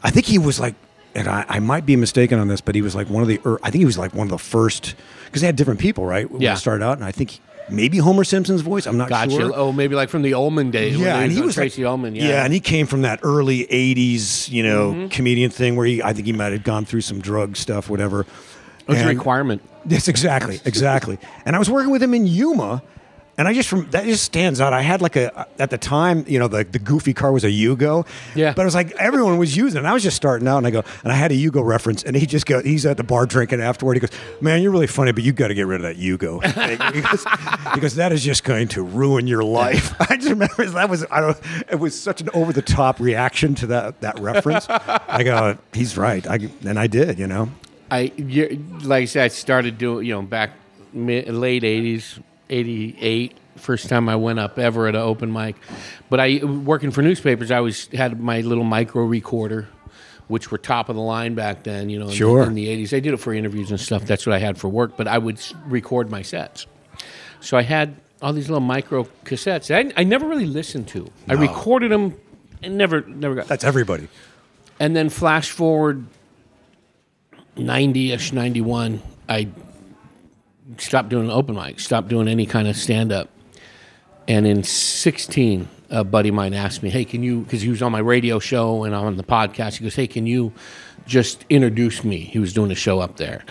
I think he was like. And I, I might be mistaken on this, but he was like one of the. I think he was like one of the first because they had different people, right? When Yeah. started out, and I think maybe Homer Simpson's voice. I'm not Gotcha. sure. Oh, maybe like from the Ullman days. Yeah, and he was like- Tracey Ullman. Yeah. Mm-hmm. and he came from that early '80s, you know, comedian thing where he, I think he might have gone through some drug stuff, whatever. it was a requirement. Yes, exactly, exactly. and I was working with him in Yuma, and I just from that just stands out. I had like a at the time, you know, the the goofy car was a Yugo. Yeah. But it was like everyone was using it. And I was just starting out, and I go, and I had a Yugo reference, and he just go, he's at the bar drinking afterward. He goes, "Man, you're really funny, but you got to get rid of that Yugo." he goes, "That is just going to ruin your life." I just remember that was I don't. It was such an over the top reaction to that that reference. I go, he's right. I and I did, you know. I like I said, I started doing you know back mid, late '80s, '88. First time I went up ever at an open mic, but I working for newspapers. I always had my little micro recorder, which were top of the line back then. You know, in, the- Sure. in the '80s, I did it for interviews and stuff. That's what I had for work. But I would record my sets, so I had all these little micro cassettes. that I, I never really listened to. I recorded them and never never got. That's everybody. And then flash forward 90 ish, 91, I stopped doing open mic, stopped doing any kind of stand up. And in 16, a buddy of mine asked me, Hey, can you, because he was on my radio show and on the podcast, he goes, Hey, can you just introduce me? He was doing a show up there.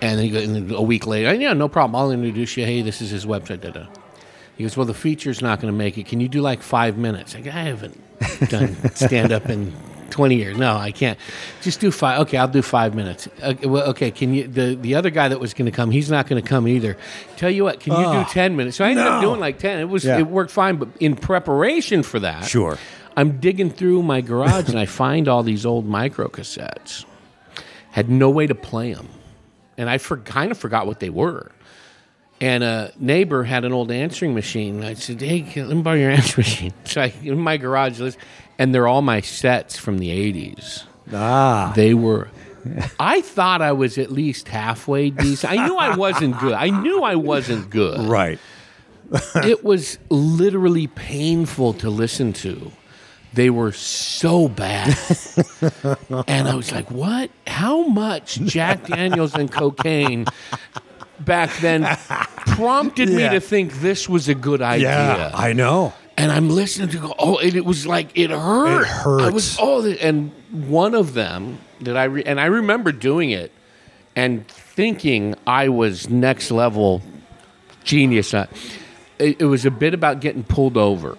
And then he goes, and a week later, yeah, no problem. I'll introduce you. Hey, this is his website. Da, da. He goes, well, the feature's not going to make it. Can you do like five minutes? I go, I haven't done stand up in 20 years. No, I can't. Just do five. Okay, I'll do five minutes. Okay, well, okay can you? The, the other guy that was going to come, he's not going to come either. Tell you what, can you do 10 minutes? So I ended up doing like 10. It was Yeah. it worked fine, but in preparation for that, Sure. I'm digging through my garage and I find all these old micro cassettes. Had no way to play them, and I for, kind of forgot what they were. And a neighbor had an old answering machine. I said, "Hey, can, let me borrow your answering machine." So I in my garage list, and they're all my sets from the '80s. Ah. They were. I thought I was at least halfway decent. I knew I wasn't good. I knew I wasn't good Right. it was literally painful to listen to. They were so bad. and I was like, what? How much Jack Daniels and cocaine back then prompted me to think this was a good idea? Yeah, I know. And I'm listening to go, oh, and it was like it hurt. It hurts. I was oh, and one of them that I re- and I remember doing it and thinking I was next level genius. Uh, It, it was a bit about getting pulled over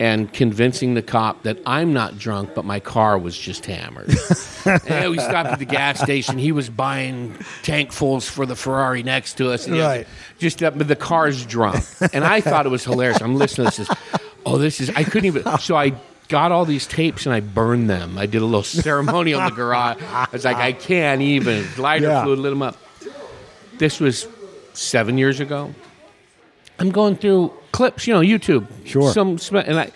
and convincing the cop that I'm not drunk, but my car was just hammered. and we stopped at the gas station. He was buying tankfuls for the Ferrari next to us. And he had- Right. Just up, but the car's drunk. And I thought it was hilarious. I'm listening to this. Oh, this is, I couldn't even. So I got all these tapes and I burned them. I did a little ceremonial in the garage. I was like, I can't even. Lighter Yeah. fluid lit them up. This was seven years ago. I'm going through clips, you know, YouTube. Sure. Some and I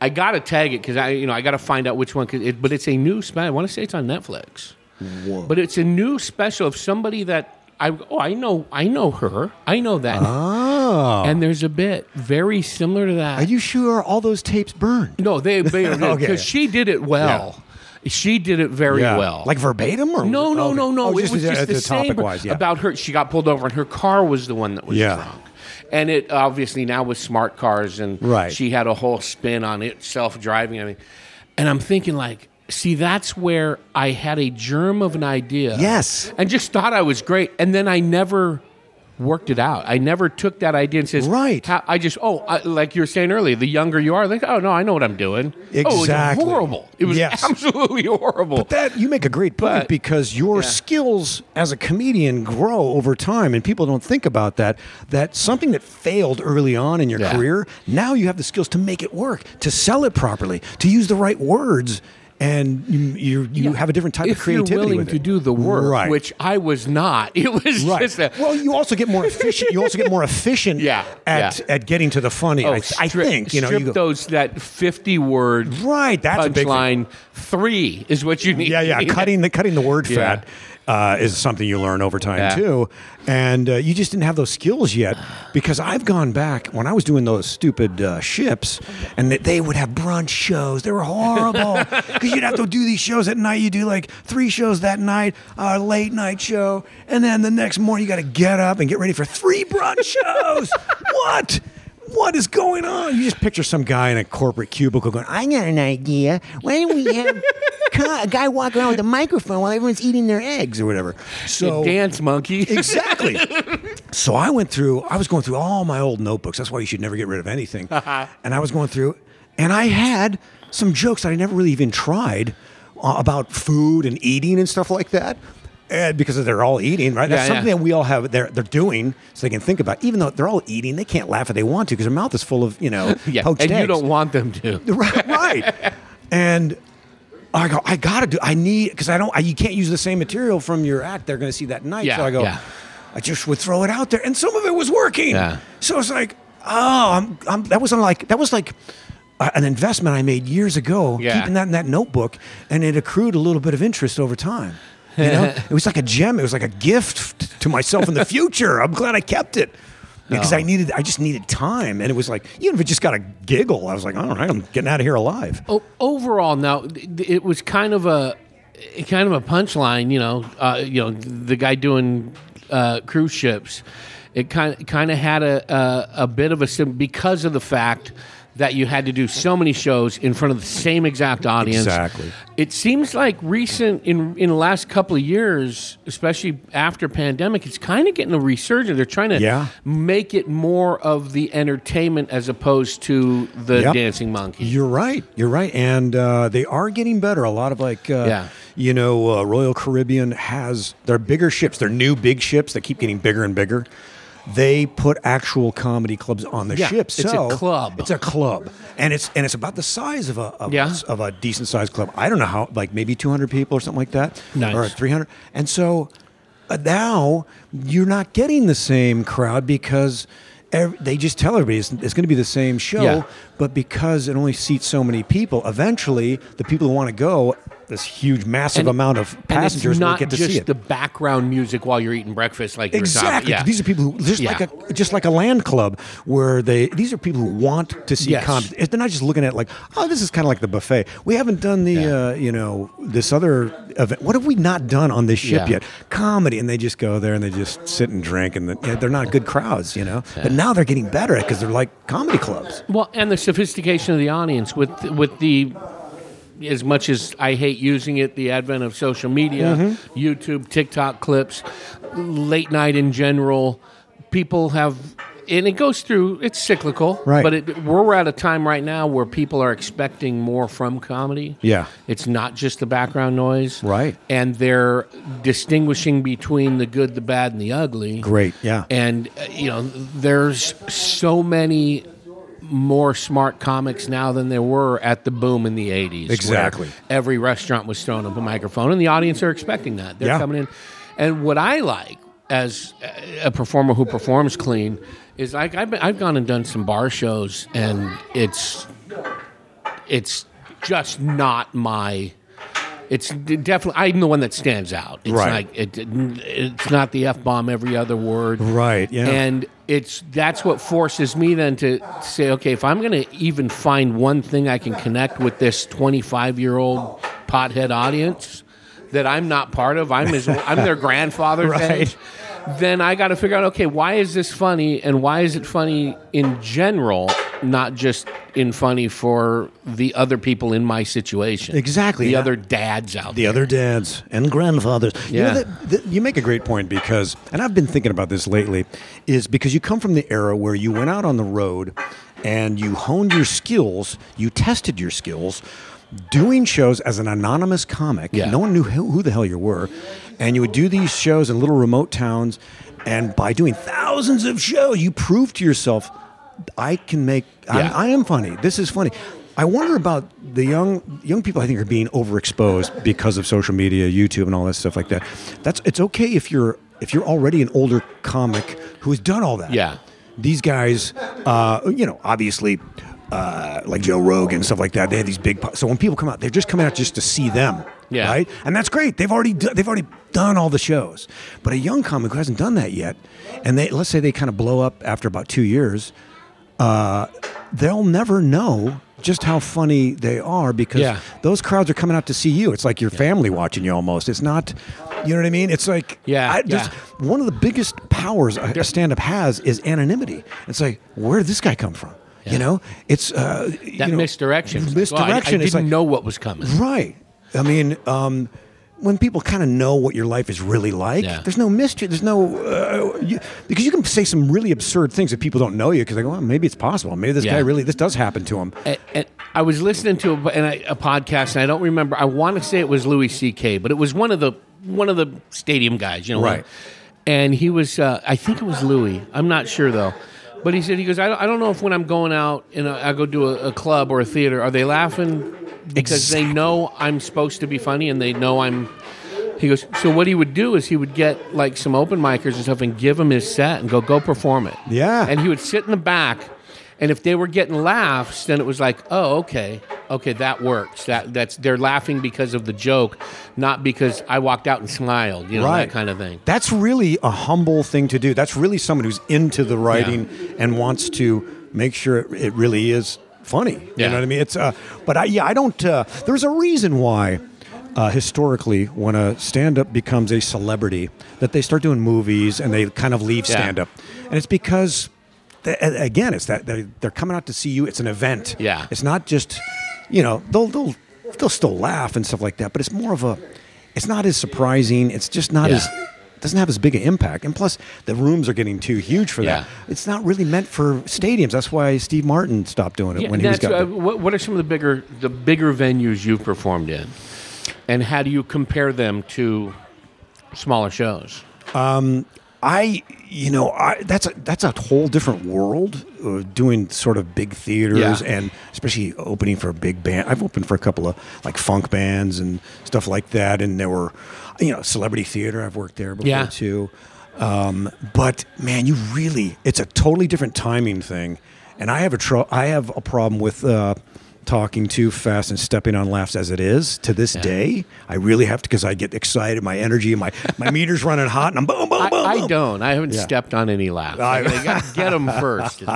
I gotta tag it because I, you know, I gotta find out which one. 'cause it, but it's a new special. I want to say it's on Netflix. Whoa. But it's a new special of somebody that I. Oh, I know. I know her. I know that. Oh. And there's a bit very similar to that. Are you sure all those tapes burned? no, they because Okay. she did it well. Yeah. She did it very well. Like verbatim or No, no, no, no. Oh, it was uh, just the same topic-wise, yeah. about her. She got pulled over, and her car was the one that was Yeah. drunk. And it obviously now with smart cars, and Right. she had a whole spin on it, self driving. I mean, and I'm thinking like, see, that's where I had a germ of an idea. Yes. and just thought I was great, and then I never worked it out. I never took that idea and says, Right. I just, oh, I, like you were saying earlier, the younger you are, like, oh no, I know what I'm doing. Oh, it was Exactly. horrible. It was Yes. absolutely horrible. But that you make a great point But- because your Yeah. skills as a comedian grow over time, and people don't think about that. That something that failed early on in your Yeah. career, now you have the skills to make it work, to sell it properly, to use the right words, and you you, you have a different type if of creativity you're willing to do the work, right? which I was not. It was Right. just a, well, you also get more efficient. You also get more efficient Yeah, at yeah. at getting to the funny. Oh, I, I think you know you go, those that fifty word right. That's a big thing. punchline. Three is what you need. Yeah, yeah. Cutting the cutting the word Yeah. fat uh, is something you learn over time Yeah. too, and uh, you just didn't have those skills yet. Because I've gone back when I was doing those stupid uh, ships, and they, they would have brunch shows. They were horrible because you'd have to do these shows at night. You do like three shows that night, a late night show, and then the next morning you got to get up and get ready for three brunch shows. what? What is going on? You just picture some guy in a corporate cubicle going, I got an idea. Why don't we have a guy walk around with a microphone while everyone's eating their eggs or whatever? So dance monkey. Exactly. so I went through, I was going through all my old notebooks. That's why you should never get rid of anything. and I was going through, and I had some jokes that I never really even tried uh, about food and eating and stuff like that. And because they're all eating, right? That's Yeah, something yeah. that we all have. They're they're doing, so they can think about. Even though they're all eating, they can't laugh if they want to because their mouth is full of you know yeah, poached and you don't want them to. right, right. And I go, I gotta do. I need because I don't. I, you can't use the same material from your act. They're to see that night. Yeah, so I go. yeah. I just would throw it out there, and some of it was working. Yeah. So it's like, oh, I'm, I'm, that wasn't like that was like a- an investment I made years ago, Yeah. keeping that in that notebook, and it accrued a little bit of interest over time. You know, it was like a gem. It was like a gift to myself in the future. I'm glad I kept it because Oh. I needed. I just needed time, and it was like even if it just got a giggle, I was like, all right, I'm getting out of here alive. O- overall, now it was kind of a kind of a punchline. You know, uh, you know, the guy doing uh, cruise ships. It kind kind of had a, a a bit of a sim- because of the fact that you had to do so many shows in front of the same exact audience. Exactly. It seems like recent in in the last couple of years, especially after pandemic, it's kind of getting a resurgence. They're trying to Yeah. make it more of the entertainment as opposed to the Yep. dancing monkey. You're right. You're right, and uh, they are getting better. A lot of like, uh, Yeah. you know, uh, Royal Caribbean has their bigger ships, their new big ships that keep getting bigger and bigger. They put actual comedy clubs on the Yeah, ships. it's a club. It's a club, and it's and it's about the size of a of, Yeah. a, of a decent sized club. I don't know how, like maybe 200 people or something like that, Nice. or 300. And so uh, now you're not getting the same crowd because. ev- They just tell everybody it's, it's going to be the same show, Yeah. But because it only seats so many people, eventually the people who want to go, this huge, massive amount of passengers will get to see it. Not just the background music while you're eating breakfast, like you were talking- Exactly. Yeah. These are people who just Yeah. like a just like a land club where they these are people who want to see Yes. comedy. They're not just looking at like, oh, this is kind of like the buffet. We haven't done the Yeah. uh, you know this other event. What have we not done on this ship yet? Comedy, and they just go there and they just sit and drink, and the, they're not good crowds, you know. But now they're getting better at because they're like comedy clubs. Well, and the sophistication of the audience with with the as much as I hate using it, the advent of social media, Mm-hmm. YouTube, TikTok clips, late night in general, people have and it goes through it's cyclical Right. but it, we're at a time right now where people are expecting more from comedy Yeah. it's not just the background noise Right. and they're distinguishing between the good the bad and the ugly Great, yeah. and uh, you know there's so many more smart comics now than there were at the boom in the 80s Exactly. every restaurant was throwing up a microphone and the audience are expecting that they're Yeah. coming in and what i like as a performer who performs clean is like I've, been, I've gone and done some bar shows and it's it's just not my. It's definitely I'm the one that stands out. It's Right. like it, it's not the f bomb every other word. Right, yeah. And it's that's what forces me then to say, okay, if I'm going to even find one thing I can connect with this 25 year old pothead audience that I'm not part of, I'm his, I'm their grandfather's Right. age. Then I got to figure out, okay, why is this funny, and why is it funny in general, not just in funny for the other people in my situation? Exactly. the Yeah. other dads out there. the there. other dads and grandfathers. You, know, Yeah. that, that- you make a great point because, and I've been thinking about this lately, is because you come from the era where you went out on the road and you honed your skills, you tested your skills, doing shows as an anonymous comic. Yeah. No one knew who, who the hell you were, and you would do these shows in little remote towns, and by doing thousands of shows, you proved to yourself, I can make. Yeah. I'm, I am funny. This is funny. I wonder about the young young people. I think are being overexposed because of social media, YouTube, and all that stuff like that. That's it's okay if you're if you're already an older comic who has done all that. Yeah. These guys, uh, you know, obviously. Uh, like Joe Rogan and stuff like that, they have these big. po- So when people come out, they're just coming out just to see them, Yeah. right? And that's great. They've already do, they've already done all the shows. But a young comic who hasn't done that yet, and they let's say they kind of blow up after about two years, uh, they'll never know just how funny they are because Yeah. those crowds are coming out to see you. It's like your family watching you almost. It's not, you know what I mean? It's like, Yeah, I, there's- One of the biggest powers a, a stand-up has is anonymity. It's like, where did this guy come from? You know, it's uh, you that know, misdirection. Like, well, I- Misdirection. I, didn't like, know what was coming. Right. I mean, um, when people kind of know what your life is really like, Yeah. there's no mystery. There's no uh, you, because you can say some really absurd things if people don't know you because they go, well, maybe it's possible. Maybe this Yeah. guy really this does happen to him. and, and I was listening to a, and I- a podcast, and I don't remember. I want to say it was Louis C.K., but it was one of the one of the stadium guys, you know. Right. And he was, uh, I think it was Louis. I'm not sure though. But he said he goes, I don't, I don't know if when I'm going out and I go to a, a club or a theater, are they laughing because they know I'm supposed to be funny and they know I'm. He goes, so what he would do is he would get like some open micers and stuff and give them his set and go, go perform it. Yeah. And he would sit in the back, and if they were getting laughs, then it was like, oh, okay, okay, that works. That that's they're laughing because of the joke, not because I walked out and smiled, you know, that kind of thing. That's really a humble thing to do. That's really someone who's into the writing and wants to make sure it, it really is funny. You Yeah. know what I mean? It's uh, but I, yeah, I don't. Uh, there's a reason why. Uh, historically, when a stand-up becomes a celebrity, that they start doing movies and they kind of leave Yeah. stand-up, and it's because, th- again, it's that they're, they're coming out to see you. It's an event. Yeah. It's not just, you know, they'll they'll they'll still laugh and stuff like that, but it's more of a, it's not as surprising. It's just not Yeah. as doesn't have as big an impact. And plus, the rooms are getting too huge for that. Yeah. It's not really meant for stadiums. That's why Steve Martin stopped doing it Yeah, when he was got uh, what, what are some of the bigger the bigger venues you've performed in, and how do you compare them to smaller shows? I, you know, I, that's a that's a whole different world. Uh, doing sort of big theaters Yeah. and especially opening for a big band. I've opened for a couple of like funk bands and stuff like that, and there were, you know, celebrity theater. I've worked there before Yeah. too. Um, but man, you really, it's a totally different timing thing. And I have a tro- I have a problem with uh, talking too fast and stepping on laughs as it is to this day. I really have to because I get excited, my energy, my my meter's running hot, and I'm boom, boom, I, boom, I boom. don't. I haven't Yeah. stepped on any laughs. I- I, got to get them first.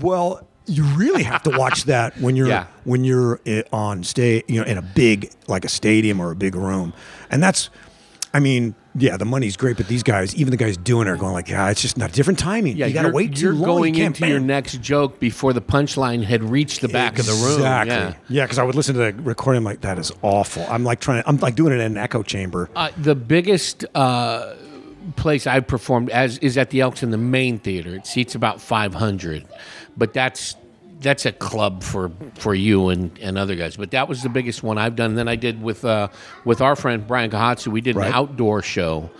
Well, you really have to watch that when you're Yeah. when you're on stage, you know, in a big like a stadium or a big room, and that's, I mean, yeah, the money's great, but these guys, even the guys doing it, are going like, yeah, it's just not different timing. Yeah, you got to wait too You're long. going you into your next joke before the punchline had reached the back of the room. Exactly. Yeah. Yeah, because I would listen to the recording. Like, that is awful. I'm like trying. I'm like doing it in an echo chamber. Uh, the biggest uh, place I've performed as is at the Elks in the main theater. It seats about 500, but that's that's a club for for you and, and other guys. But that was the biggest one I've done. Then I did with uh, with our friend Brian Kahatsu. We did Right. an outdoor show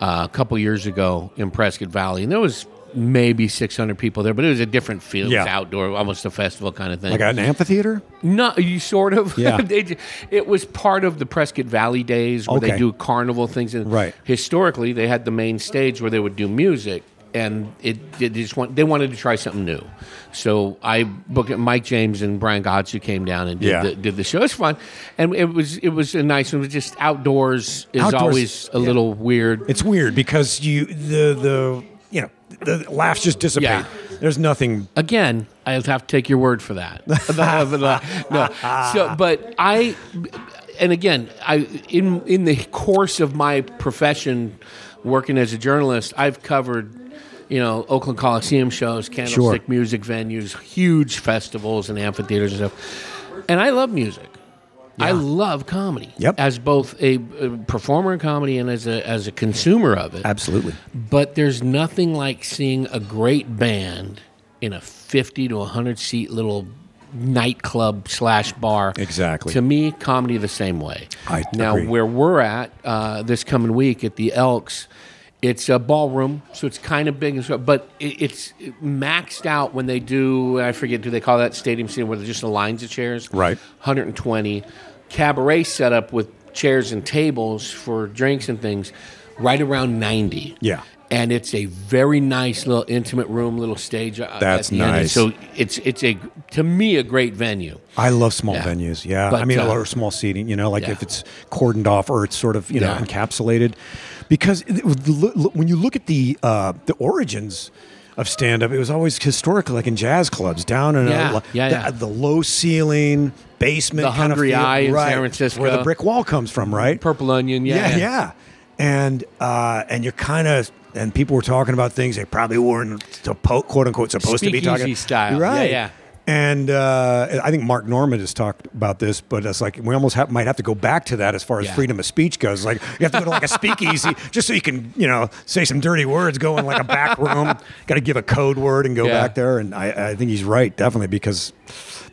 uh, a couple years ago in Prescott Valley, and there was maybe 600 people there, but it was a different feel. It was Yeah. outdoor, almost a festival kind of thing. Like an amphitheater. No, you sort of. Yeah. It was part of the Prescott Valley days where they do carnival things. And Right. Historically, they had the main stage where they would do music, and it, it just want, they wanted to try something new. So I booked. Mike James and Brian Godsu came down and did, Yeah. the, did the show. It was fun, and it was it was a nice. It was just outdoors is Outdoors, always a yeah. little weird. It's weird because you the the you know the laughs just dissipate. Yeah. There's nothing. Again, I'll have to take your word for that. no, so but I, and again, I in in the course of my profession, working as a journalist, I've covered. You know, Oakland Coliseum shows, candlestick music venues, huge festivals and amphitheaters and stuff. And I love music. I love comedy. Yep. As both a, a performer in comedy and as a as a consumer of it. Absolutely. But there's nothing like seeing a great band in a 50 to 100 seat little nightclub slash bar. Exactly. To me, comedy the same way. I now agree. where we're at uh, this coming week at the Elks. It's a ballroom, so it's kind of big, and so, but it, it's maxed out when they do. I forget, do they call that stadium seating where there's just the lines of chairs? Right. 120 cabaret setup with chairs and tables for drinks and things right around 90 Yeah. and it's a very nice little intimate room little stage uh, That's at the end. Nice. so it's it's a to me a great venue I love small Yeah. venues. Yeah, But, I mean, uh, or small seating. You know, like yeah. if it's cordoned off or it's sort of you know Yeah. encapsulated, because it- when you look at the uh, the origins of stand up, it was always historically like in jazz clubs down in Yeah, a, yeah, the, yeah. the low ceiling basement, The kind of Hungry i in San Francisco. where the brick wall comes from, right? purple onion yeah yeah, yeah. And uh, and you're kind of and people were talking about things they probably weren't quote unquote supposed to be talking style. Right. Yeah, yeah. And uh, I think Mark Normand has talked about this, but it's like we almost have, might have to go back to that as far as Yeah. freedom of speech goes. Like you have to go to like a speakeasy just so you can, you know, say some dirty words, go in like a back room, got to give a code word and go Yeah. back there. And I, I think he's right, definitely, because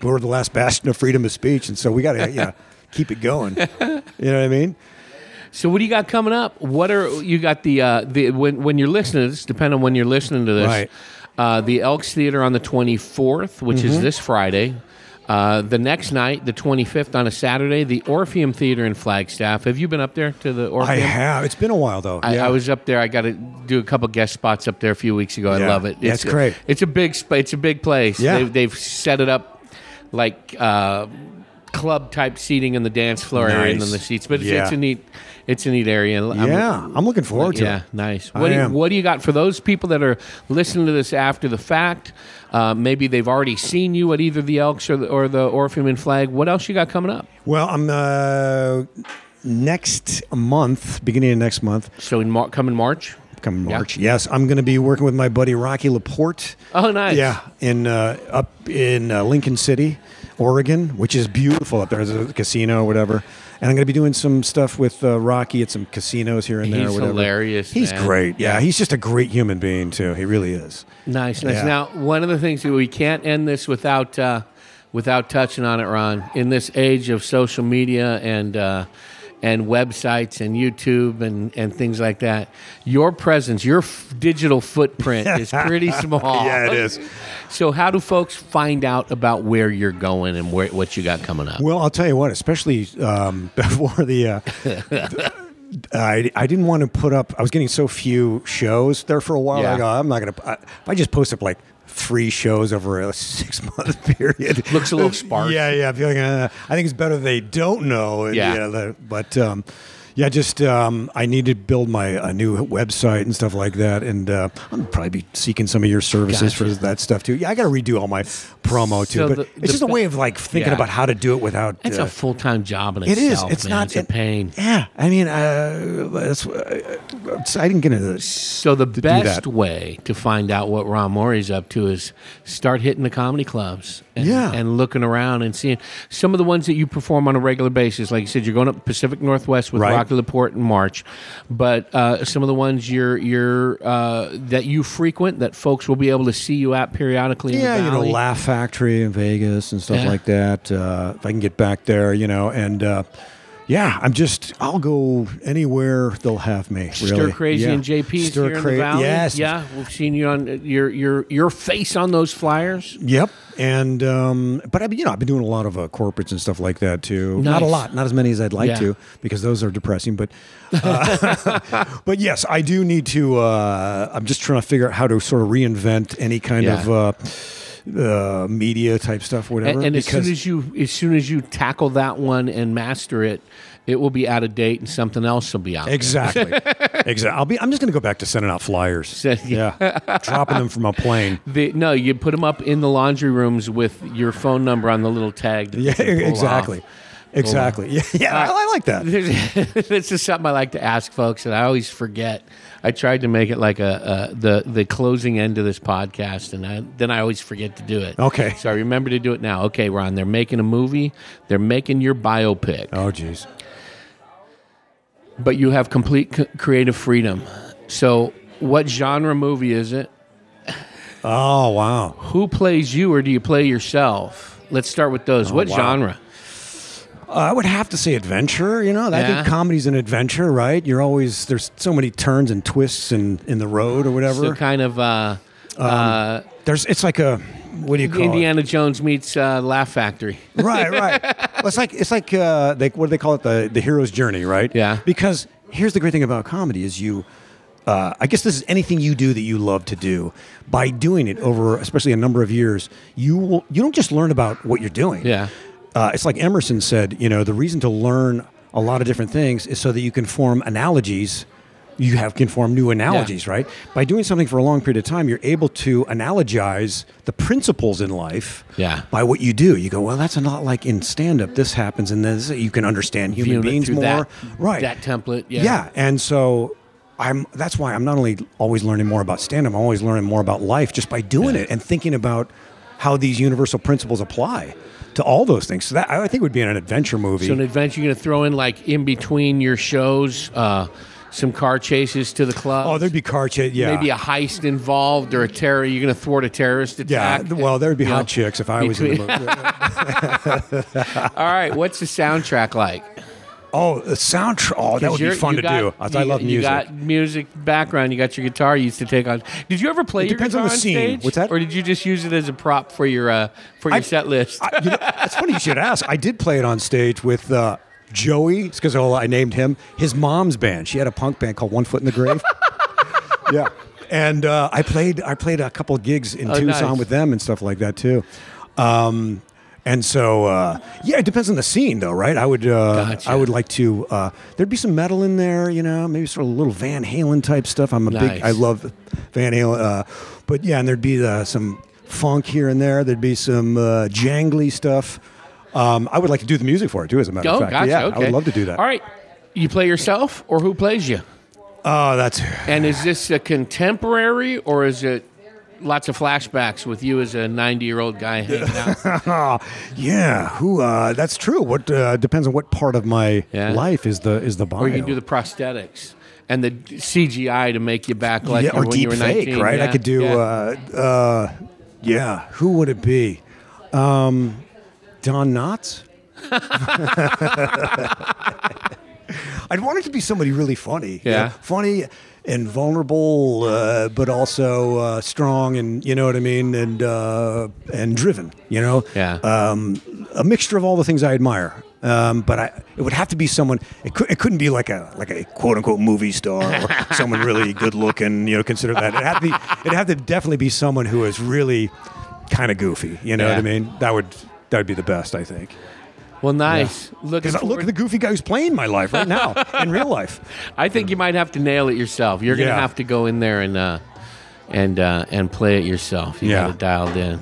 we're the last bastion of freedom of speech, and so we got to, you know, keep it going. You know what I mean? So what do you got coming up? What are you got the uh, the when when you're listening to this? Depending on when you're listening to this, Right. Uh, the Elks Theater on the 24th, which Mm-hmm. is this Friday. Uh, the next night, the 25th on a Saturday, the Orpheum Theater in Flagstaff. Have you been up there to the Orpheum? I have. It's been a while though. I, yeah. I was up there. I got to do a couple guest spots up there a few weeks ago. I Yeah. love it. It's great. It's a big. It's a big place. Yeah. They've, they've set it up like uh, club type seating in the dance floor area and then the seats. But it's, Yeah. it's a neat. It's a neat area. I'm- Yeah, I'm looking forward to yeah, it. Yeah, nice. What do, you, what do you got for those people that are listening to this after the fact? Uh, maybe they've already seen you at either the Elks or the, or the Orpheum and Flag. What else you got coming up? Well, I'm uh, next month, beginning of next month, So in Mar- coming March. coming Yeah. March. Yes, I'm going to be working with my buddy Rocky Laporte. Oh, nice. Yeah, in uh, up in uh, Lincoln City, Oregon, which is beautiful up there. There's a casino, or whatever. And I'm going to be doing some stuff with uh, Rocky at some casinos here and there. He's hilarious, He's man. great. Yeah, he's just a great human being too. He really is. Nice, nice. Yeah. Now, one of the things that we can't end this without uh, without touching on it, Ron. In this age of social media and uh, and websites and YouTube and, and things like that, your presence, your f- digital footprint is pretty small. Yeah, it is. So, how do folks find out about where you're going and where, what you got coming up? Well, I'll tell you what, especially um, before the. Uh, I, I didn't want to put up. I was getting so few shows there for a while. Yeah. I go, I'm not gonna. I, if I just post up like three shows over a six month period, Looks a little sparse. Yeah, yeah. I feel like uh, I think it's better they don't know. and, Yeah. but um, yeah, just um, I need to build my a new website and stuff like that, and uh, I'm probably be seeking some of your services Gotcha. for that stuff too. Yeah, I got to redo all my promo too, So but the- it's the just a way of like thinking Yeah. about how to do it without. It's uh, a full time job in it is. itself. It's man. not It's a it- pain. Yeah, I mean, uh, that's. Uh, I didn't get into this. So the best way to find out what Ron Morey's up to is start hitting the comedy clubs and, Yeah. and looking around and seeing some of the ones that you perform on a regular basis. Like you said, you're going up Pacific Northwest with Right. Rocky Laporte in March, but uh, some of the ones you're you're uh, that you frequent that folks will be able to see you at periodically. Yeah, you know. Laugh Factory in Vegas and stuff Yeah. like that. Uh, if I can get back there, you know, and uh, yeah, I'm just I'll go anywhere they'll have me. Stir really. Crazy Yeah. and JP's Stir here in the valley. Yes. Yeah, we've seen you on uh, your your your face on those flyers. Yep. And um, but I've you know I've been doing a lot of uh, corporates and stuff like that too. Not a lot, not as many as I'd like Yeah. to because those are depressing. But uh, but yes, I do need to. Uh, I'm just trying to figure out how to sort of reinvent any kind Yeah. of. Uh, media type stuff, whatever. And, and as soon as you as soon as you tackle that one and master it, it will be out of date and something else will be out. Exactly. exactly. I'll be. I'm just going to go back to sending out flyers. Send- yeah. Dropping them from a plane. The, no, you put them up in the laundry rooms with your phone number on the little tag. Yeah. Exactly. off. Exactly. Yeah. Yeah. I, I like that. this is something I like to ask folks, and I always forget. I tried to make it like a, a the the closing end to this podcast, and I, then I always forget to do it. Okay. so I remember to do it now. Okay, Ron, they're making a movie. They're making your biopic, Oh, jeez. but you have complete c- creative freedom. So, what genre movie is it? Oh, wow. Who plays you, or do you play yourself? Let's start with those. Oh, what wow. genre? Uh, I would have to say adventure. You know, I Yeah. think comedy's an adventure, right? You're always there's so many turns and twists in in the road or whatever. So, kind of. Uh, uh, there's it's like a what do you call it? Indiana Jones meets uh, Laugh Factory. Right, right. well, it's like it's like uh, they what do they call it? The the hero's journey, right? Yeah. Because here's the great thing about comedy is you. Uh, I guess this is anything you do that you love to do. By doing it over, especially a number of years, you will you don't just learn about what you're doing. Yeah. Uh, it's like Emerson said, you know, the reason to learn a lot of different things is so that you can form analogies. You have can form new analogies, right? By doing something for a long period of time, you're able to analogize the principles in life Yeah. by what you do. You go, well, that's not like in stand up. This happens, and this you can understand human beings more, that, right? That template. Yeah. yeah. and so. I'm, that's why I'm not only always learning more about stand up, I'm always learning more about life just by doing Yeah. it and thinking about how these universal principles apply to all those things. So that I think would be an adventure movie. So an adventure, you're gonna throw in like in between your shows, uh, some car chases to the club. oh, there'd be car chase. Yeah, maybe a heist involved or a terror. You're gonna thwart a terrorist attack. yeah. Well, there'd be You know, hot chicks if I was in the movie. All right. What's the soundtrack like? Oh, the soundtrack. Oh, that would be fun to got- do. I, I you- love You music. got music background. You got your guitar. You used to take on. Did you ever play It your depends on the scene. stage? What's that? Or did you just use it as a prop for your uh, for your I- set list? I- you know, it's funny you should ask. I did play it on stage with uh, Joey. It's because I named him. His mom's band. She had a punk band called One Foot in the Grave. yeah, and uh, I played. I played a couple of gigs in Oh, Tucson nice. with them and stuff like that too. Um, and so, uh, yeah, it depends on the scene, though, right? I would, uh, Gotcha. I would like to. Uh, there'd be some metal in there, you know, maybe sort of a little Van Halen type stuff. I'm a Nice. big. I love Van Halen, uh, but yeah, and there'd be uh, some funk here and there. There'd be some uh, jangly stuff. Um, I would like to do the music for it too, as a matter oh, of fact. gotcha. yeah, okay. I would love to do that. All right. You play yourself, or who plays you? Oh, that's And is this a contemporary, or is it lots of flashbacks with you as a 90 year old guy hanging out? yeah. Who? Uh, that's true. What uh, depends on what part of my Yeah. life is the is the bio. or you can do the prosthetics and the CGI to make you back like yeah, or when you deep were fake, 19. right? I could do. yeah. Uh, uh, yeah. Who would it be? Um, Don Knotts. I'd want it to be somebody really funny. you Yeah. know, funny and vulnerable, uh, but also uh, strong, and you know what I mean, and uh, and driven. You know. Yeah. Um, a mixture of all the things I admire. Um, but I, it would have to be someone. It, could, it couldn't be like a like a quote unquote movie star or someone really good looking. You know, consider that. It had to be. It'd have to definitely be someone who is really kind of goofy. You know what I mean? That would that would be the best. I think. Well, nice. Look, look at the goofy guy who's playing my life right now in real life. I think you might have to nail it yourself. You're going to Yeah. have to go in there and uh, and uh, and play it yourself. You Yeah. got it dialed in.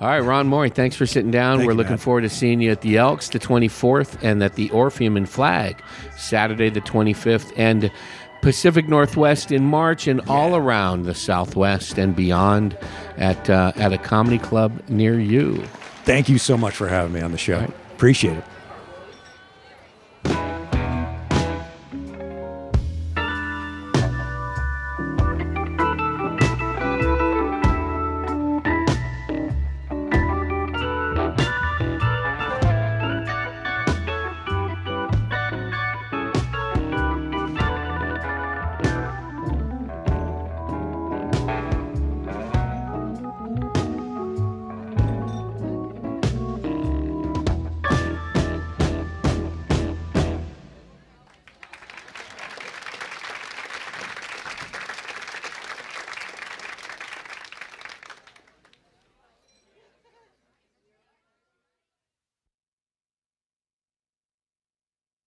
All right, Ron Morey, thanks for sitting down. Thank We're you, looking Matt. forward to seeing you at the Elks the 24th and at the Orpheum and Flag Saturday the 25th and Pacific Northwest in March and all around the Southwest and beyond at uh, at a comedy club near you. Thank you so much for having me on the show. Appreciate it.